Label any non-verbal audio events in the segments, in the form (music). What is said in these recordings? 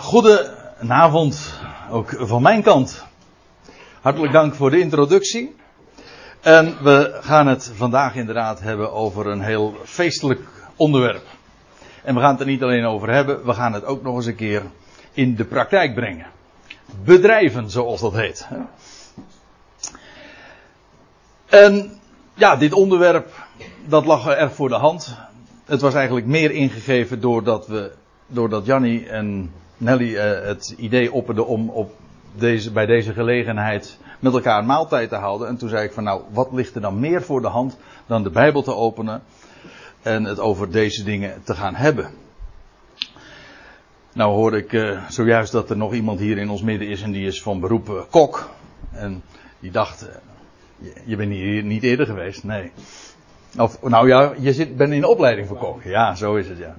Goedenavond, ook van mijn kant. Hartelijk dank voor de introductie. En we gaan het vandaag inderdaad hebben over een heel feestelijk onderwerp. En we gaan het er niet alleen over hebben, we gaan het ook nog eens een keer in de praktijk brengen. Bedrijven, zoals dat heet. En ja, dit onderwerp, dat lag erg voor de hand. Het was eigenlijk meer ingegeven doordat we, doordat Janny en Nelly uh, het idee opperde om op deze, bij deze gelegenheid met elkaar een maaltijd te houden. En toen zei ik van nou, wat ligt er dan meer voor de hand dan de Bijbel te openen en het over deze dingen te gaan hebben. Nou hoorde ik uh, zojuist dat er nog iemand hier in ons midden is en die is van beroep uh, kok. En die dacht, je, je bent hier niet eerder geweest? Nee. Of, nou ja, je zit, bent in de opleiding voor kok. Ja, zo is het ja.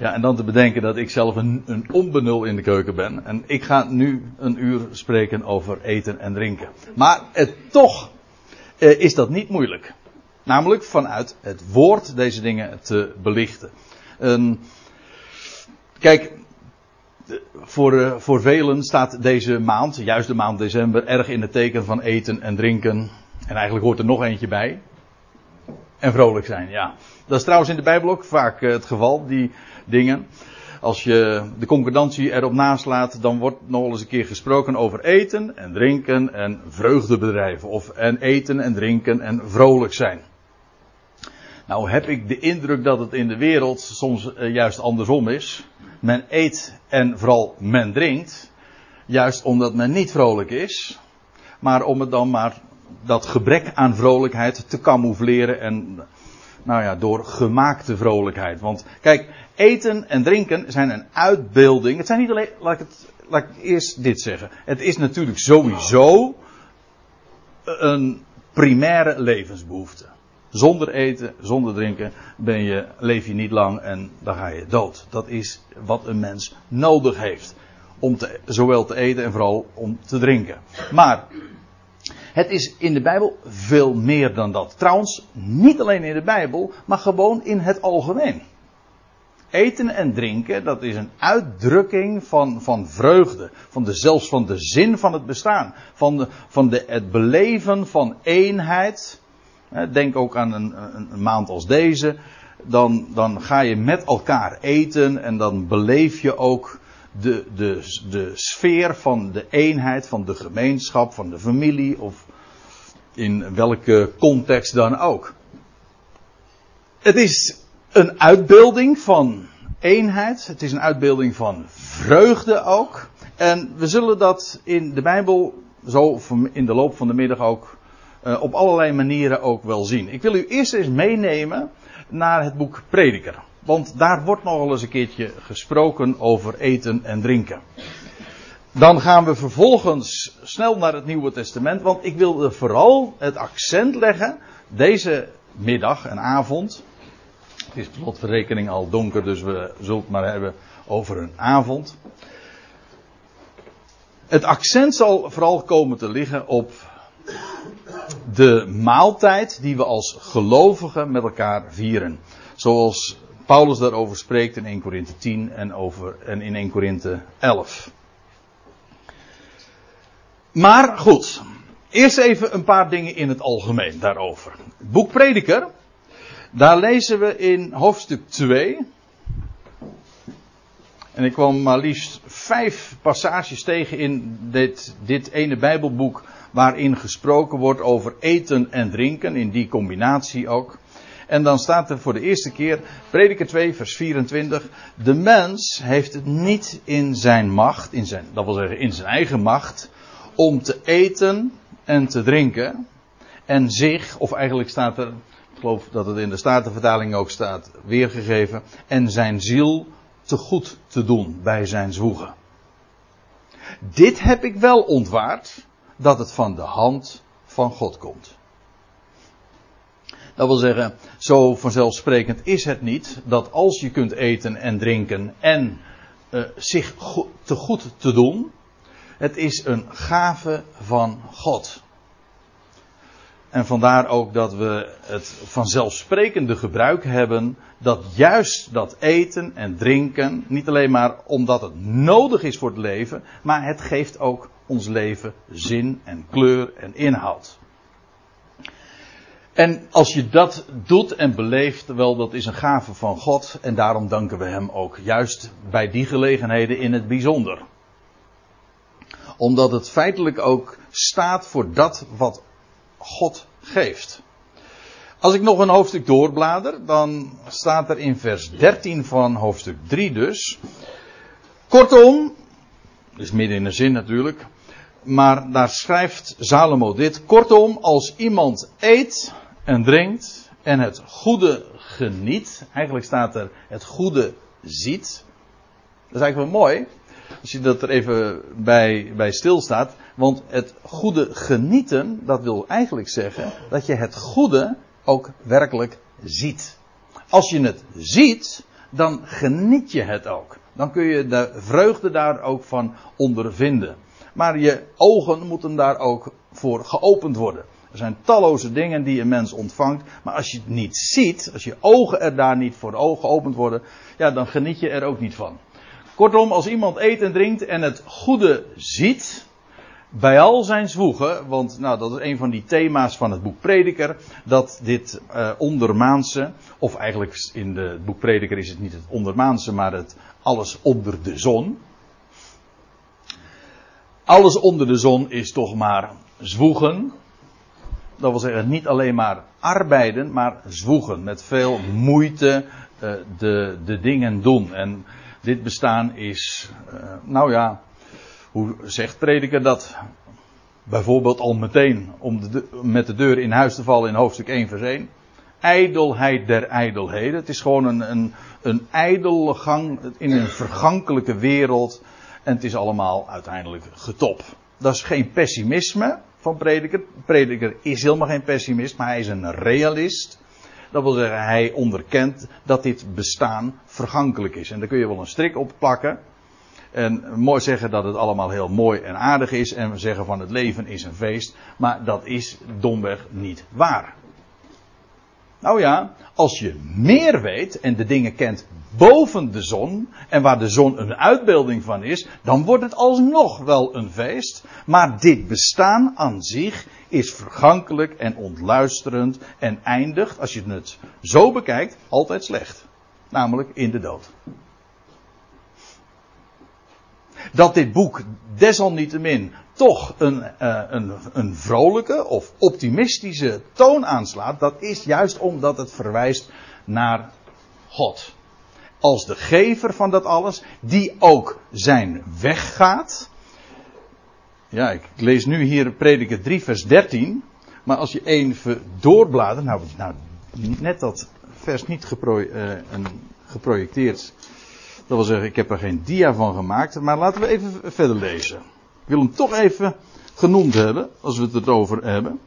Ja, en dan te bedenken dat ik zelf een, een onbenul in de keuken ben. En ik ga nu een uur spreken over eten en drinken. Maar toch eh, is dat niet moeilijk. Namelijk vanuit het woord deze dingen te belichten. Uh, kijk, voor, uh, voor velen staat deze maand, juist de maand december, erg in het teken van eten en drinken. En eigenlijk hoort er nog eentje bij. En vrolijk zijn, ja. Dat is trouwens in de Bijbel ook vaak uh, het geval, die dingen. Als je de concordantie erop naslaat, dan wordt nog eens een keer gesproken over eten en drinken en vreugdebedrijven. Of en eten en drinken en vrolijk zijn. Nou heb ik de indruk dat het in de wereld soms uh, juist andersom is. Men eet en vooral men drinkt. Juist omdat men niet vrolijk is. Maar om het dan maar dat gebrek aan vrolijkheid te camoufleren en nou ja, door gemaakte vrolijkheid. Want kijk, eten en drinken zijn een uitbeelding. Het zijn niet alleen, laat ik, het, laat eerst dit zeggen. Het is natuurlijk sowieso een primaire levensbehoefte. Zonder eten, zonder drinken ben je, leef je niet lang en dan ga je dood. Dat is wat een mens nodig heeft. Om te, zowel te eten en vooral om te drinken. Maar het is in de Bijbel veel meer dan dat. Trouwens, niet alleen in de Bijbel, maar gewoon in het algemeen. Eten en drinken, dat is een uitdrukking van, van vreugde. Van de, zelfs van de zin van het bestaan. Van, de, van de, het beleven van eenheid. Denk ook aan een, een, maand als deze. Dan, dan ga je met elkaar eten en dan beleef je ook de, de, de sfeer van de eenheid, van de gemeenschap, van de familie of in welke context dan ook. Het is een uitbeelding van eenheid, het is een uitbeelding van vreugde ook. En we zullen dat in de Bijbel zo in de loop van de middag ook uh, op allerlei manieren ook wel zien. Ik wil u eerst eens meenemen naar het boek Prediker. Want daar wordt nogal eens een keertje gesproken over eten en drinken. Dan gaan we vervolgens snel naar het Nieuwe Testament. Want ik wilde vooral het accent leggen. Deze middag en avond. Het is tot verrekening al donker, dus we zullen het maar hebben over een avond. Het accent zal vooral komen te liggen op de maaltijd die we als gelovigen met elkaar vieren. Zoals Paulus daarover spreekt in 1 Korinthe 10 en, over, en in 1 Korinthe 11. Maar goed, eerst even een paar dingen in het algemeen daarover. Het boek Prediker, daar lezen we in hoofdstuk 2. En ik kwam maar liefst vijf passages tegen in dit, dit ene Bijbelboek waarin gesproken wordt over eten en drinken, in die combinatie ook. En dan staat er voor de eerste keer, prediker 2, vers 24. De mens heeft het niet in zijn macht, in zijn, dat wil zeggen in zijn eigen macht, om te eten en te drinken. En zich, of eigenlijk staat er, ik geloof dat het in de Statenvertaling ook staat, weergegeven. En zijn ziel te goed te doen bij zijn zwoegen. Dit heb ik wel ontwaard, dat het van de hand van God komt. Dat wil zeggen, zo vanzelfsprekend is het niet dat als je kunt eten en drinken en uh, zich te goed te doen, het is een gave van God. En vandaar ook dat we het vanzelfsprekende gebruik hebben dat juist dat eten en drinken, niet alleen maar omdat het nodig is voor het leven, maar het geeft ook ons leven zin en kleur en inhoud. En als je dat doet en beleeft, wel, dat is een gave van God. En daarom danken we Hem ook juist bij die gelegenheden in het bijzonder. Omdat het feitelijk ook staat voor dat wat God geeft. Als ik nog een hoofdstuk doorblader, dan staat er in vers 13 van hoofdstuk 3 dus. Kortom, is midden in de zin natuurlijk. Maar daar schrijft Salomo dit. Kortom, als iemand eet en drinkt en het goede geniet. Eigenlijk staat er het goede ziet. Dat is eigenlijk wel mooi. Als je dat er even bij, bij stilstaat. Want het goede genieten, dat wil eigenlijk zeggen dat je het goede ook werkelijk ziet. Als je het ziet, dan geniet je het ook. Dan kun je de vreugde daar ook van ondervinden. Maar je ogen moeten daar ook voor geopend worden. Er zijn talloze dingen die een mens ontvangt. Maar als je het niet ziet, als je ogen er daar niet voor ogen geopend worden, ja, dan geniet je er ook niet van. Kortom, als iemand eet en drinkt en het goede ziet, bij al zijn zwoegen, want nou, dat is een van die thema's van het boek Prediker, dat dit uh, ondermaanse, of eigenlijk in het boek Prediker is het niet het ondermaanse, maar het alles onder de zon. Alles onder de zon is toch maar zwoegen. Dat wil zeggen, niet alleen maar arbeiden, maar zwoegen. Met veel moeite uh, de, de dingen doen. En dit bestaan is, uh, nou ja, hoe zegt prediker dat? Bijvoorbeeld al meteen om de, met de deur in huis te vallen in hoofdstuk 1 vers 1. Ijdelheid der ijdelheden. Het is gewoon een, een, een ijdele gang in een vergankelijke wereld. En het is allemaal uiteindelijk getop. Dat is geen pessimisme van prediker. Prediker is helemaal geen pessimist, maar hij is een realist. Dat wil zeggen, hij onderkent dat dit bestaan vergankelijk is. En daar kun je wel een strik op plakken. En mooi zeggen dat het allemaal heel mooi en aardig is. En zeggen van het leven is een feest. Maar dat is domweg niet waar. Nou ja, als je meer weet en de dingen kent boven de zon en waar de zon een uitbeelding van is, dan wordt het alsnog wel een feest. Maar dit bestaan aan zich is vergankelijk en ontluisterend en eindigt, als je het zo bekijkt, altijd slecht. Namelijk in de dood. Dat dit boek desalniettemin toch een, uh, een, een vrolijke of optimistische toon aanslaat, dat is juist omdat het verwijst naar God. Als de gever van dat alles, die ook zijn weg gaat. Ja, ik lees nu hier prediker 3 vers 13. Maar als je even doorbladert, nou, nou net dat vers niet gepro, uh, geprojecteerd. Dat wil zeggen, ik heb er geen dia van gemaakt. Maar laten we even verder lezen. Ik wil hem toch even genoemd hebben, als we het erover hebben.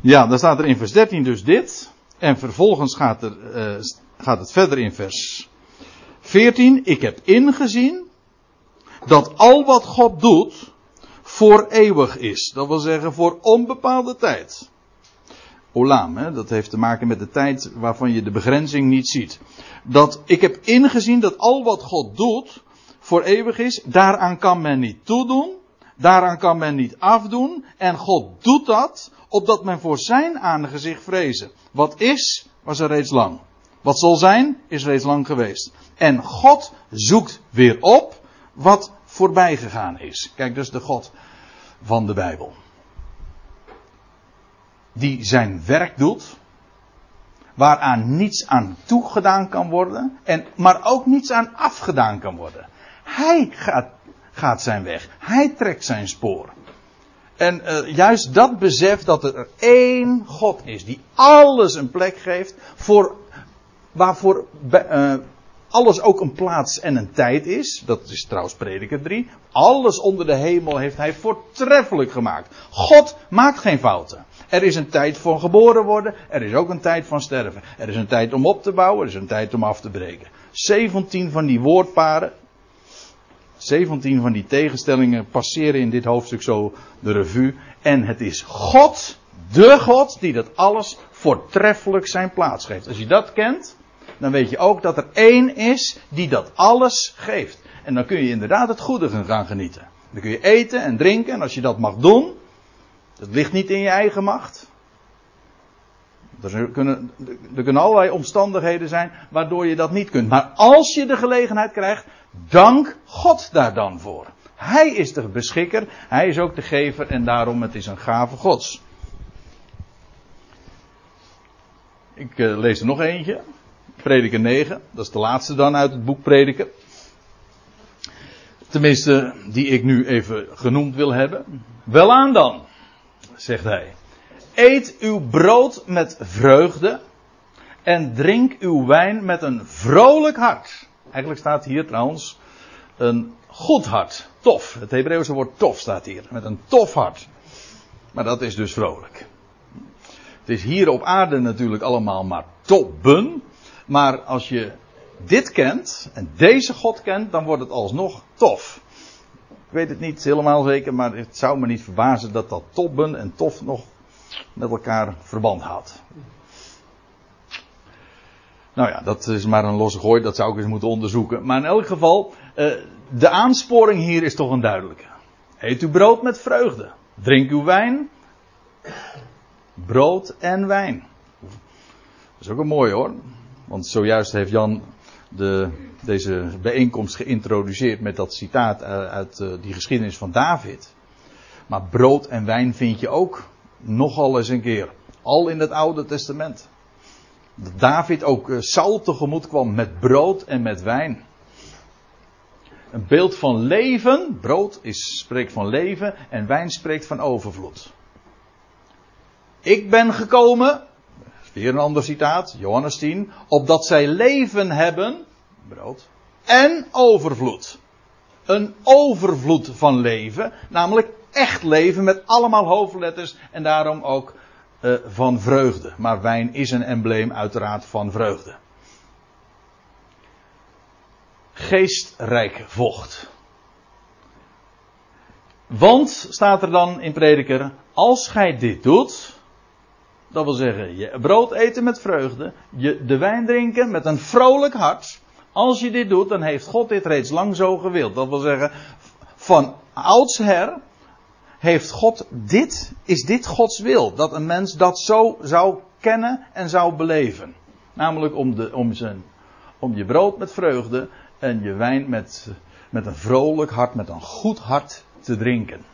Ja, dan staat er in vers 13 dus dit. En vervolgens gaat, er, uh, gaat het verder in vers 14. Ik heb ingezien dat al wat God doet voor eeuwig is. Dat wil zeggen voor onbepaalde tijd. Olam, dat heeft te maken met de tijd waarvan je de begrenzing niet ziet. Dat ik heb ingezien dat al wat God doet voor eeuwig is, daaraan kan men niet toedoen, daaraan kan men niet afdoen, en God doet dat opdat men voor zijn aangezicht vrezen. Wat is, was er reeds lang. Wat zal zijn, is reeds lang geweest. En God zoekt weer op wat voorbij gegaan is. Kijk dus de God van de Bijbel. Die zijn werk doet. Waaraan niets aan toegedaan kan worden. En, maar ook niets aan afgedaan kan worden. Hij gaat, gaat zijn weg. Hij trekt zijn spoor. En uh, juist dat besef dat er één God is die alles een plek geeft voor waarvoor uh, alles ook een plaats en een tijd is. Dat is trouwens prediker 3. Alles onder de hemel heeft hij voortreffelijk gemaakt. God maakt geen fouten. Er is een tijd voor geboren worden. Er is ook een tijd van sterven. Er is een tijd om op te bouwen. Er is een tijd om af te breken. 17 van die woordparen. 17 van die tegenstellingen passeren in dit hoofdstuk zo de revue. En het is God, de God, die dat alles voortreffelijk zijn plaats geeft. Als je dat kent, dan weet je ook dat er één is die dat alles geeft. En dan kun je inderdaad het goede gaan genieten. Dan kun je eten en drinken en als je dat mag doen, dat ligt niet in je eigen macht. Er kunnen, er kunnen allerlei omstandigheden zijn waardoor je dat niet kunt. Maar als je de gelegenheid krijgt, dank God daar dan voor. Hij is de beschikker, hij is ook de gever en daarom het is een gave gods. Ik uh, lees er nog eentje. Prediker 9, dat is de laatste dan uit het boek Prediker. Tenminste, die ik nu even genoemd wil hebben. Welaan dan, zegt hij. Eet uw brood met vreugde en drink uw wijn met een vrolijk hart. Eigenlijk staat hier trouwens een goed hart. Tof. Het Hebreeuwse woord tof staat hier. Met een tof hart. Maar dat is dus vrolijk. Het is hier op aarde natuurlijk allemaal maar topben. Maar als je dit kent en deze God kent, dan wordt het alsnog tof. Ik weet het niet helemaal zeker, maar het zou me niet verbazen dat dat topben en tof nog met elkaar verband houdt. Nou ja, dat is maar een losse gooi, dat zou ik eens moeten onderzoeken. Maar in elk geval, eh, de aansporing hier is toch een duidelijke. Eet uw brood met vreugde. Drink uw wijn. Brood en wijn. Dat is ook een mooi hoor. Want zojuist heeft Jan de, deze bijeenkomst geïntroduceerd met dat citaat uit uh, die geschiedenis van David. Maar brood en wijn vind je ook nogal eens een keer. Al in het Oude Testament. Dat David ook uh, Saul tegemoet kwam met brood en met wijn. Een beeld van leven. Brood is, spreekt van leven en wijn spreekt van overvloed. Ik ben gekomen, weer een ander citaat, Johannes 10, opdat zij leven hebben, brood, en overvloed. Een overvloed van leven, namelijk echt leven met allemaal hoofdletters en daarom ook uh, van vreugde. Maar wijn is een embleem uiteraard van vreugde. Geestrijk vocht. Want, staat er dan in prediker, als gij dit doet, dat wil zeggen, je brood eten met vreugde, je de wijn drinken met een vrolijk hart. Als je dit doet, dan heeft God dit reeds lang zo gewild. Dat wil zeggen, van oudsher heeft God dit, is dit Gods wil. Dat een mens dat zo zou kennen en zou beleven. Namelijk om, de, om, zijn, om je brood met vreugde en je wijn met, met een vrolijk hart, met een goed hart te drinken.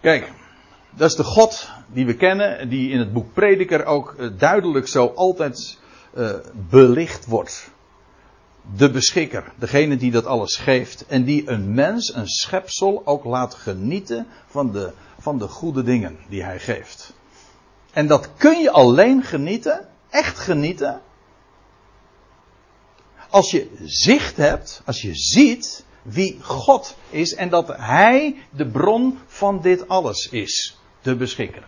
Kijk, dat is de God die we kennen, die in het boek Prediker ook eh, duidelijk zo altijd uh, belicht wordt. De beschikker, degene die dat alles geeft en die een mens, een schepsel ook laat genieten van de, van de goede dingen die hij geeft. En dat kun je alleen genieten, echt genieten, als je zicht hebt, als je ziet wie God is en dat Hij de bron van dit alles is de beschikker.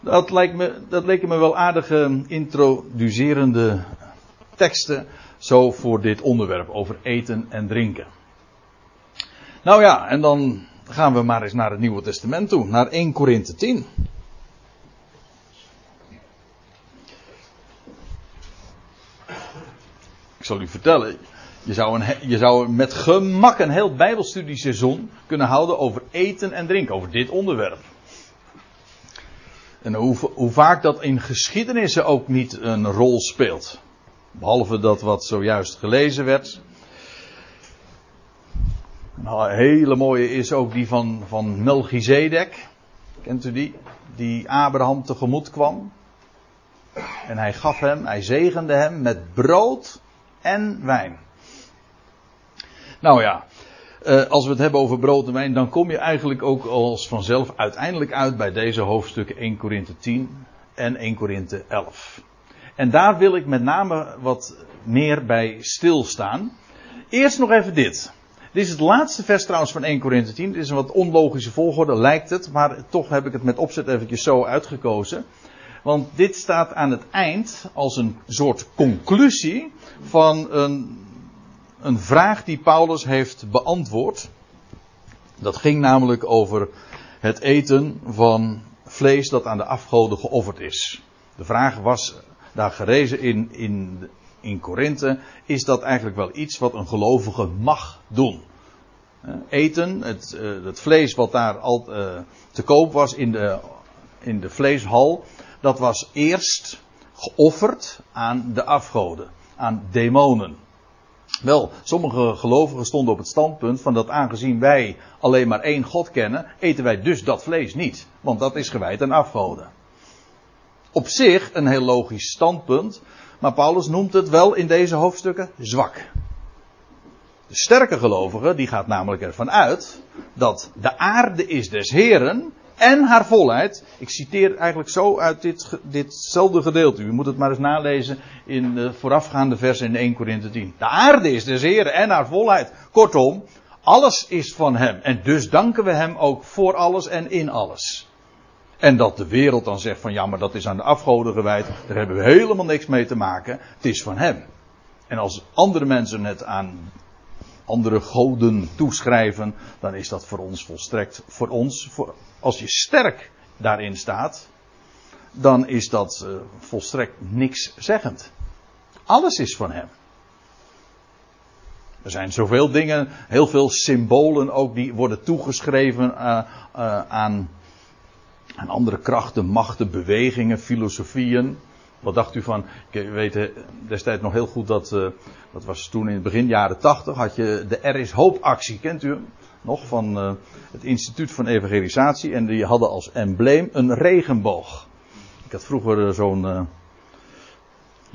Dat lijkt me, dat leken me wel aardige introducerende teksten zo voor dit onderwerp over eten en drinken. Nou ja, en dan gaan we maar eens naar het Nieuwe Testament toe, naar 1 Korinthe 10. Ik zal u vertellen, je zou, een, je zou met gemak een heel Bijbelstudieseizoen kunnen houden over eten en drinken, over dit onderwerp. En hoe, hoe vaak dat in geschiedenissen ook niet een rol speelt. Behalve dat wat zojuist gelezen werd. Nou, een hele mooie is ook die van, van Melchizedek. Kent u die? Die Abraham tegemoet kwam. En hij gaf hem, hij zegende hem met brood en wijn. Nou ja, uh, als we het hebben over brood en wijn, dan kom je eigenlijk ook als vanzelf uiteindelijk uit bij deze hoofdstukken 1 Korinthe 10 en 1 Korinthe 11. En daar wil ik met name wat meer bij stilstaan. Eerst nog even dit. Dit is het laatste vers trouwens van 1 Korinthe 10. Dit is een wat onlogische volgorde, lijkt het. Maar toch heb ik het met opzet eventjes zo uitgekozen. Want dit staat aan het eind als een soort conclusie van een, een vraag die Paulus heeft beantwoord. Dat ging namelijk over het eten van vlees dat aan de afgoden geofferd is. De vraag was daar gerezen in, in, in Korinthe, is dat eigenlijk wel iets wat een gelovige mag doen? Eten, het, eh, het vlees wat daar al eh, te koop was in de, in de vleeshal, dat was eerst geofferd aan de afgoden, aan demonen. Wel, sommige gelovigen stonden op het standpunt van dat aangezien wij alleen maar één God kennen, eten wij dus dat vlees niet. Want dat is gewijd aan afgoden. Op zich een heel logisch standpunt, maar Paulus noemt het wel in deze hoofdstukken zwak. De sterke gelovige, die gaat namelijk ervan uit dat de aarde is des Heren en haar volheid. Ik citeer eigenlijk zo uit dit, ditzelfde gedeelte. U moet het maar eens nalezen in de voorafgaande versen in 1 Korinthe 10. De aarde is des Heren en haar volheid. Kortom, alles is van Hem. En dus danken we Hem ook voor alles en in alles. En dat de wereld dan zegt van ja, maar dat is aan de afgoden gewijd. Daar hebben we helemaal niks mee te maken. Het is van Hem. En als andere mensen het aan andere goden toeschrijven, dan is dat voor ons volstrekt, voor ons, voor, als je sterk daarin staat, dan is dat uh, volstrekt niks zeggend. Alles is van hem. Er zijn zoveel dingen, heel veel symbolen ook die worden toegeschreven uh, uh, aan, aan andere krachten, machten, bewegingen, filosofieën. Wat dacht u van, ik weet destijds nog heel goed dat, uh, dat was toen in het begin jaren tachtig, had je de Er is Hoop actie, kent u? Nog van het Instituut van Evangelisatie en die hadden als embleem een regenboog. Ik had vroeger zo'n,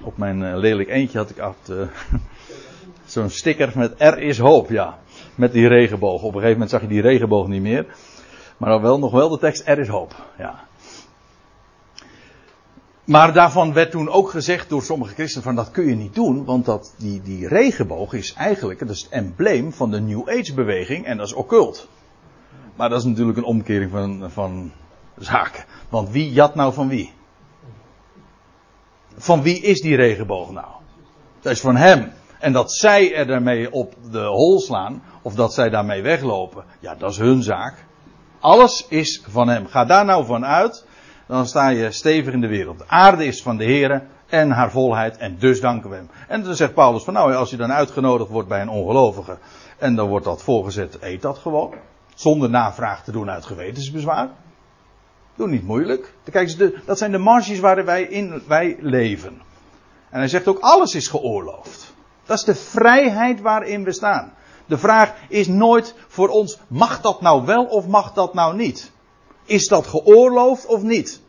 op mijn lelijk eentje had ik uh, (laughs) zo'n sticker met Er is Hoop, ja. Met die regenboog. Op een gegeven moment zag je die regenboog niet meer. Maar dan wel nog wel de tekst Er is Hoop, ja. Maar daarvan werd toen ook gezegd door sommige christenen van dat kun je niet doen, want dat, die, die regenboog is eigenlijk dat is het embleem van de New Age beweging en dat is occult. Maar dat is natuurlijk een omkering van, van zaken. Want wie jat nou van wie? Van wie is die regenboog nou? Dat is van hem. En dat zij er daarmee op de hol slaan, of dat zij daarmee weglopen, ja, dat is hun zaak. Alles is van hem. Ga daar nou van uit dan sta je stevig in de wereld. De aarde is van de Heer en haar volheid en dus danken we hem. En dan zegt Paulus van nou, als je dan uitgenodigd wordt bij een ongelovige en dan wordt dat voorgezet, eet dat gewoon. Zonder navraag te doen uit gewetensbezwaar. Doe niet moeilijk. Kijk, dat zijn de marges waar wij in wij leven. En hij zegt ook, alles is geoorloofd. Dat is de vrijheid waarin we staan. De vraag is nooit voor ons, mag dat nou wel of mag dat nou niet? Is dat geoorloofd of niet?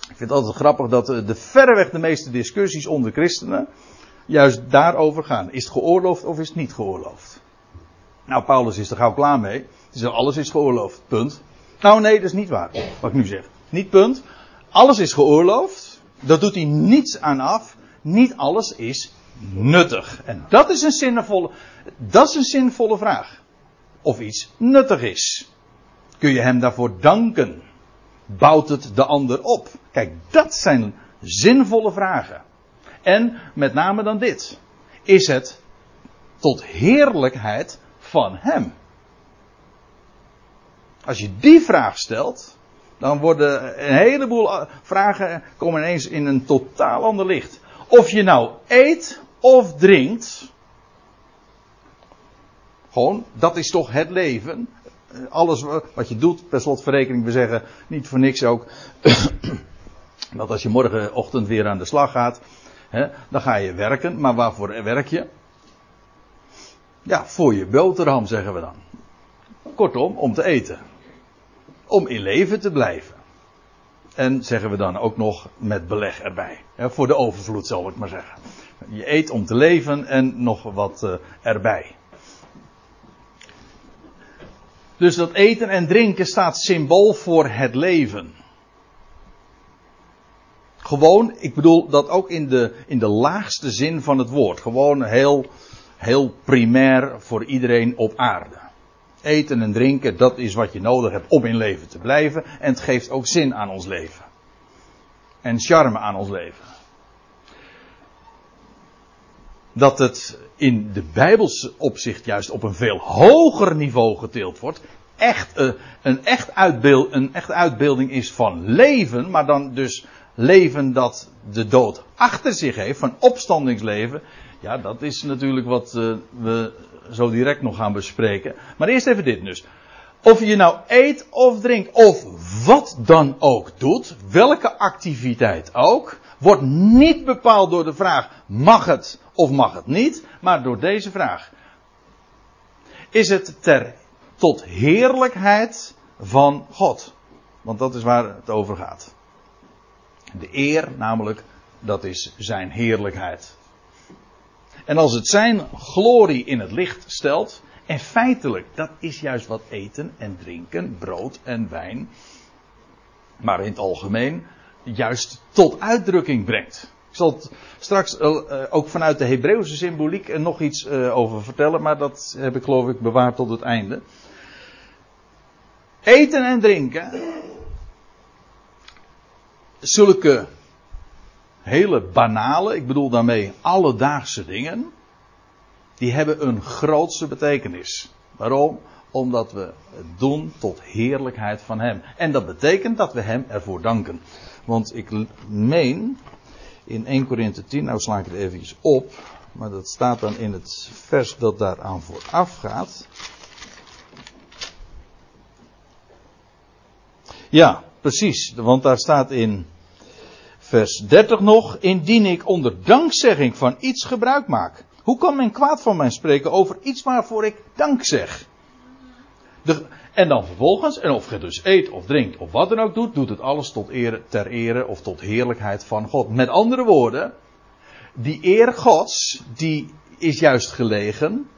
Ik vind het altijd grappig dat de verreweg de meeste discussies onder christenen juist daarover gaan. Is het geoorloofd of is het niet geoorloofd? Nou, Paulus is er gauw klaar mee. Zegt alles is geoorloofd. Punt. Nou, nee, dat is niet waar. Wat ik nu zeg. Niet punt. Alles is geoorloofd. Dat doet hij niets aan af. Niet alles is nuttig. En dat is een zinvolle, dat is een zinvolle vraag. Of iets nuttig is. Kun je hem daarvoor danken? Bouwt het de ander op? Kijk, dat zijn zinvolle vragen. En met name dan dit. Is het tot heerlijkheid van hem? Als je die vraag stelt, dan worden een heleboel vragen komen ineens in een totaal ander licht. Of je nou eet of drinkt, gewoon, dat is toch het leven alles wat je doet, per slotverrekening, we zeggen niet voor niks ook, (coughs) dat als je morgenochtend weer aan de slag gaat, hè, dan ga je werken, maar waarvoor werk je? Ja, voor je boterham zeggen we dan. Kortom, om te eten. Om in leven te blijven. En zeggen we dan ook nog met beleg erbij. Hè, voor de overvloed zal ik maar zeggen. Je eet om te leven en nog wat uh, erbij. Dus dat eten en drinken staat symbool voor het leven. Gewoon, ik bedoel dat ook in de, in de laagste zin van het woord. Gewoon heel, heel primair voor iedereen op aarde. Eten en drinken, dat is wat je nodig hebt om in leven te blijven. En het geeft ook zin aan ons leven. en charme aan ons leven. Dat het in de Bijbelse opzicht juist op een veel hoger niveau geteeld wordt. Echt, uh, een, echt uitbeeld, een echt uitbeelding is van leven, maar dan dus leven dat de dood achter zich heeft, van opstandingsleven. Ja, dat is natuurlijk wat uh, we zo direct nog gaan bespreken. Maar eerst even dit dus. Of je nou eet of drinkt, of wat dan ook doet, welke activiteit ook, wordt niet bepaald door de vraag: mag het of mag het niet, maar door deze vraag. Is het ter, tot heerlijkheid van God? Want dat is waar het over gaat. De eer, namelijk, dat is zijn heerlijkheid. En als het zijn glorie in het licht stelt, en feitelijk, dat is juist wat eten en drinken, brood en wijn, maar in het algemeen, juist tot uitdrukking brengt. Ik zal het straks uh, ook vanuit de Hebreeuwse symboliek nog iets uh, over vertellen, maar dat heb ik geloof ik bewaard tot het einde. Eten en drinken, zulke hele banale, ik bedoel daarmee alledaagse dingen, die hebben een grootse betekenis. Waarom? Omdat we het doen tot heerlijkheid van Hem. En dat betekent dat we Hem ervoor danken. Want ik meen in 1 Korinthe 10, nou sla ik het eventjes op, maar dat staat dan in het vers dat daaraan vooraf gaat. Ja, precies, want daar staat in vers 30 nog, indien ik onder dankzegging van iets gebruik maak. Hoe kan men kwaad van mij spreken over iets waarvoor ik dank zeg? De, en dan vervolgens, en of je dus eet of drinkt of wat dan ook doet, doet het alles tot ere, ter ere of tot heerlijkheid van God. Met andere woorden, die eer Gods, die is juist gelegen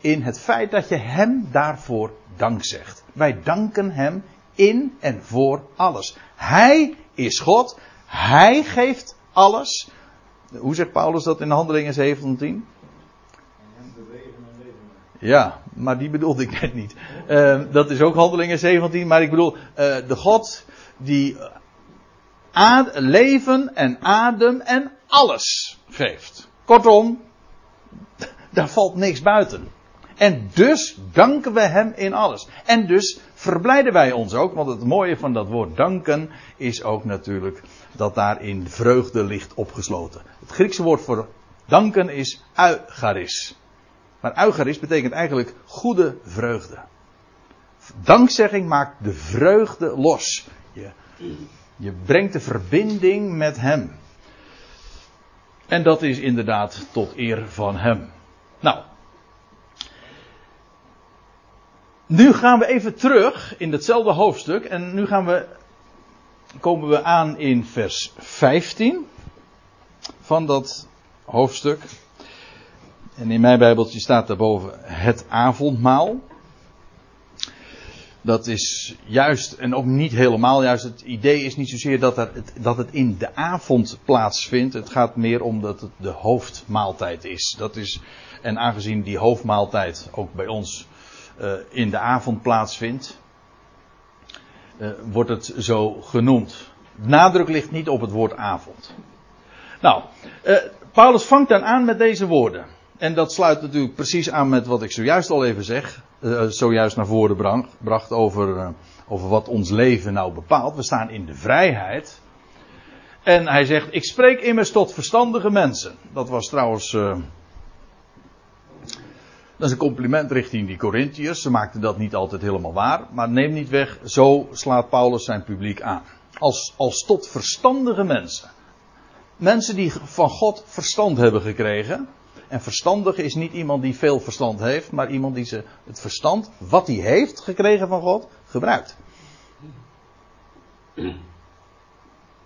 in het feit dat je Hem daarvoor dank zegt. Wij danken Hem in en voor alles. Hij is God, Hij geeft alles. Hoe zegt Paulus dat in Handelingen 17? Ja, maar die bedoelde ik net niet. Uh, dat is ook handelingen 17, maar ik bedoel, uh, de God die leven en adem en alles geeft. Kortom, (laughs) daar valt niks buiten. En dus danken we Hem in alles. En dus verblijden wij ons ook, want het mooie van dat woord danken is ook natuurlijk dat daarin vreugde ligt opgesloten. Het Griekse woord voor danken is eucharis. Maar eucharis betekent eigenlijk goede vreugde. Dankzegging maakt de vreugde los. Je, je brengt de verbinding met Hem. En dat is inderdaad tot eer van Hem. Nou. Nu gaan we even terug in hetzelfde hoofdstuk. En nu gaan we, komen we aan in vers 15 van dat hoofdstuk. En in mijn Bijbeltje staat daarboven het avondmaal. Dat is juist, en ook niet helemaal juist, het idee is niet zozeer dat, er, dat het in de avond plaatsvindt. Het gaat meer om dat het de hoofdmaaltijd is. Dat is en aangezien die hoofdmaaltijd ook bij ons uh, in de avond plaatsvindt, uh, wordt het zo genoemd. Nadruk ligt niet op het woord avond. Nou, uh, Paulus vangt dan aan met deze woorden. En dat sluit natuurlijk precies aan met wat ik zojuist al even zeg. Uh, zojuist naar voren bracht over, uh, over wat ons leven nou bepaalt. We staan in de vrijheid. En hij zegt: Ik spreek immers tot verstandige mensen. Dat was trouwens. Uh, dat is een compliment richting die Corinthiërs. Ze maakten dat niet altijd helemaal waar. Maar neem niet weg, zo slaat Paulus zijn publiek aan. Als, als tot verstandige mensen. Mensen die van God verstand hebben gekregen. En verstandig is niet iemand die veel verstand heeft, maar iemand die ze het verstand, wat hij heeft gekregen van God, gebruikt.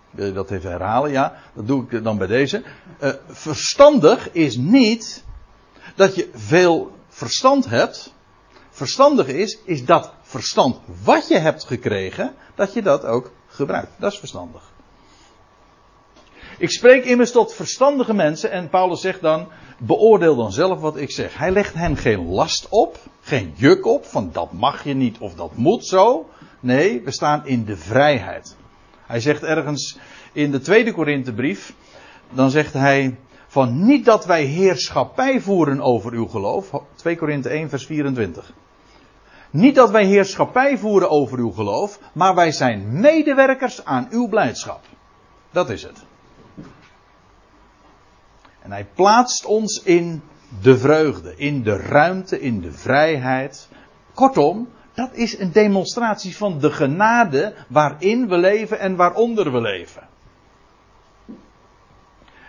Wil je dat even herhalen? Ja, dat doe ik dan bij deze. Uh, verstandig is niet dat je veel verstand hebt. Verstandig is, is dat verstand wat je hebt gekregen, dat je dat ook gebruikt. Dat is verstandig. Ik spreek immers tot verstandige mensen en Paulus zegt dan, beoordeel dan zelf wat ik zeg. Hij legt hen geen last op, geen juk op, van dat mag je niet of dat moet zo. Nee, we staan in de vrijheid. Hij zegt ergens in de tweede Korinthebrief, dan zegt hij van niet dat wij heerschappij voeren over uw geloof. 2 Korinthe 1 vers 24. Niet dat wij heerschappij voeren over uw geloof, maar wij zijn medewerkers aan uw blijdschap. Dat is het. En hij plaatst ons in de vreugde, in de ruimte, in de vrijheid. Kortom, dat is een demonstratie van de genade waarin we leven en waaronder we leven.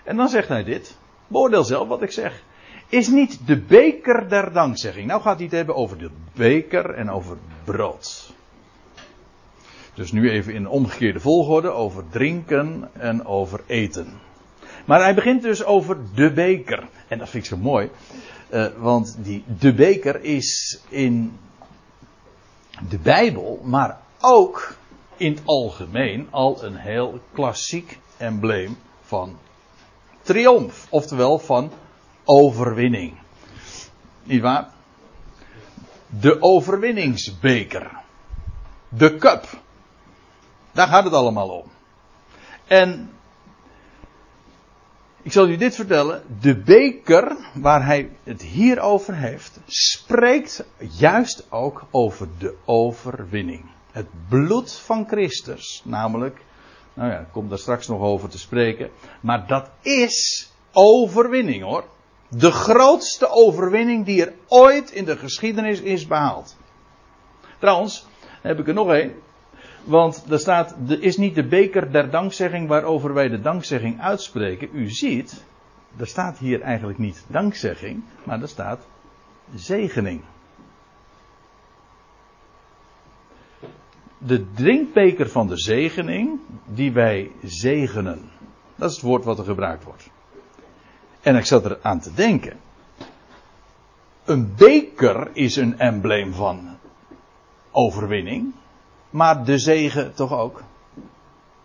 En dan zegt hij dit. Beoordeel zelf wat ik zeg. Is niet de beker der dankzegging. Nou gaat hij het hebben over de beker en over brood. Dus nu even in omgekeerde volgorde over drinken en over eten. Maar hij begint dus over de beker. En dat vind ik zo mooi. Uh, want die, de beker is in de Bijbel, maar ook in het algemeen al een heel klassiek embleem van triomf. Oftewel van overwinning. Niet waar? De overwinningsbeker. De cup. Daar gaat het allemaal om. En ik zal u dit vertellen. De beker waar hij het hier over heeft, spreekt juist ook over de overwinning. Het bloed van Christus, namelijk, nou ja, ik kom daar straks nog over te spreken, maar dat is overwinning hoor. De grootste overwinning die er ooit in de geschiedenis is behaald. Trouwens, heb ik er nog één. Want er staat, er is niet de beker der dankzegging waarover wij de dankzegging uitspreken. U ziet, er staat hier eigenlijk niet dankzegging, maar er staat zegening. De drinkbeker van de zegening, die wij zegenen. Dat is het woord wat er gebruikt wordt. En ik zat er aan te denken. Een beker is een embleem van overwinning. Maar de zegen toch ook.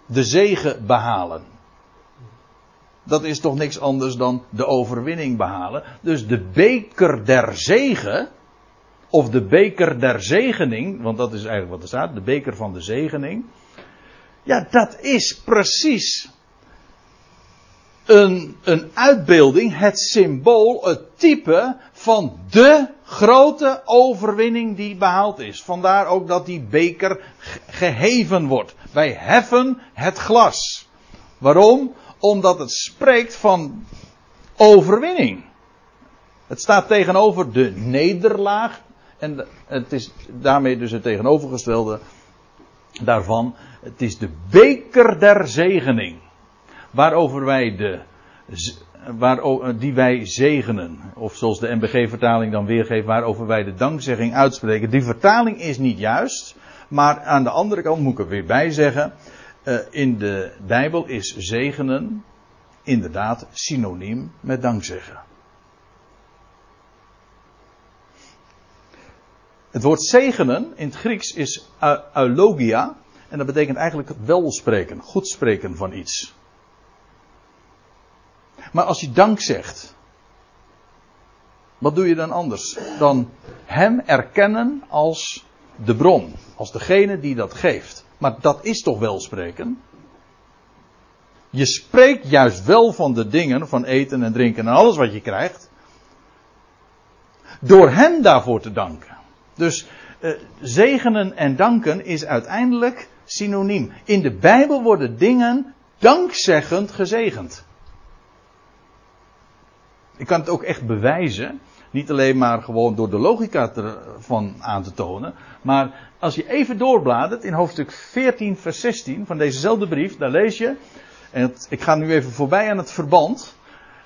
De zegen behalen. Dat is toch niks anders dan de overwinning behalen. Dus de beker der zegen. Of de beker der zegening. Want dat is eigenlijk wat er staat. De beker van de zegening. Ja, dat is precies een, een uitbeelding, het symbool, het type van de grote overwinning die behaald is. Vandaar ook dat die beker geheven wordt. Wij heffen het glas. Waarom? Omdat het spreekt van overwinning. Het staat tegenover de nederlaag. En het is daarmee dus het tegenovergestelde daarvan. Het is de beker der zegening waarover wij de, die wij zegenen. Of zoals de MBG-vertaling dan weergeeft, waarover wij de dankzegging uitspreken. Die vertaling is niet juist. Maar aan de andere kant moet ik er weer bij zeggen. Uh, in de Bijbel is zegenen inderdaad synoniem met dankzeggen. Het woord zegenen in het Grieks is eulogia. En dat betekent eigenlijk welspreken, goed spreken van iets. Maar als je dank zegt, wat doe je dan anders? Dan hem erkennen als de bron, als degene die dat geeft. Maar dat is toch wel spreken? Je spreekt juist wel van de dingen, van eten en drinken en alles wat je krijgt, door hem daarvoor te danken. Dus eh, zegenen en danken is uiteindelijk synoniem. In de Bijbel worden dingen dankzeggend gezegend. Ik kan het ook echt bewijzen. Niet alleen maar gewoon door de logica ervan aan te tonen. Maar als je even doorbladert in hoofdstuk 14, vers 16 van dezezelfde brief, daar lees je. En ik ga nu even voorbij aan het verband.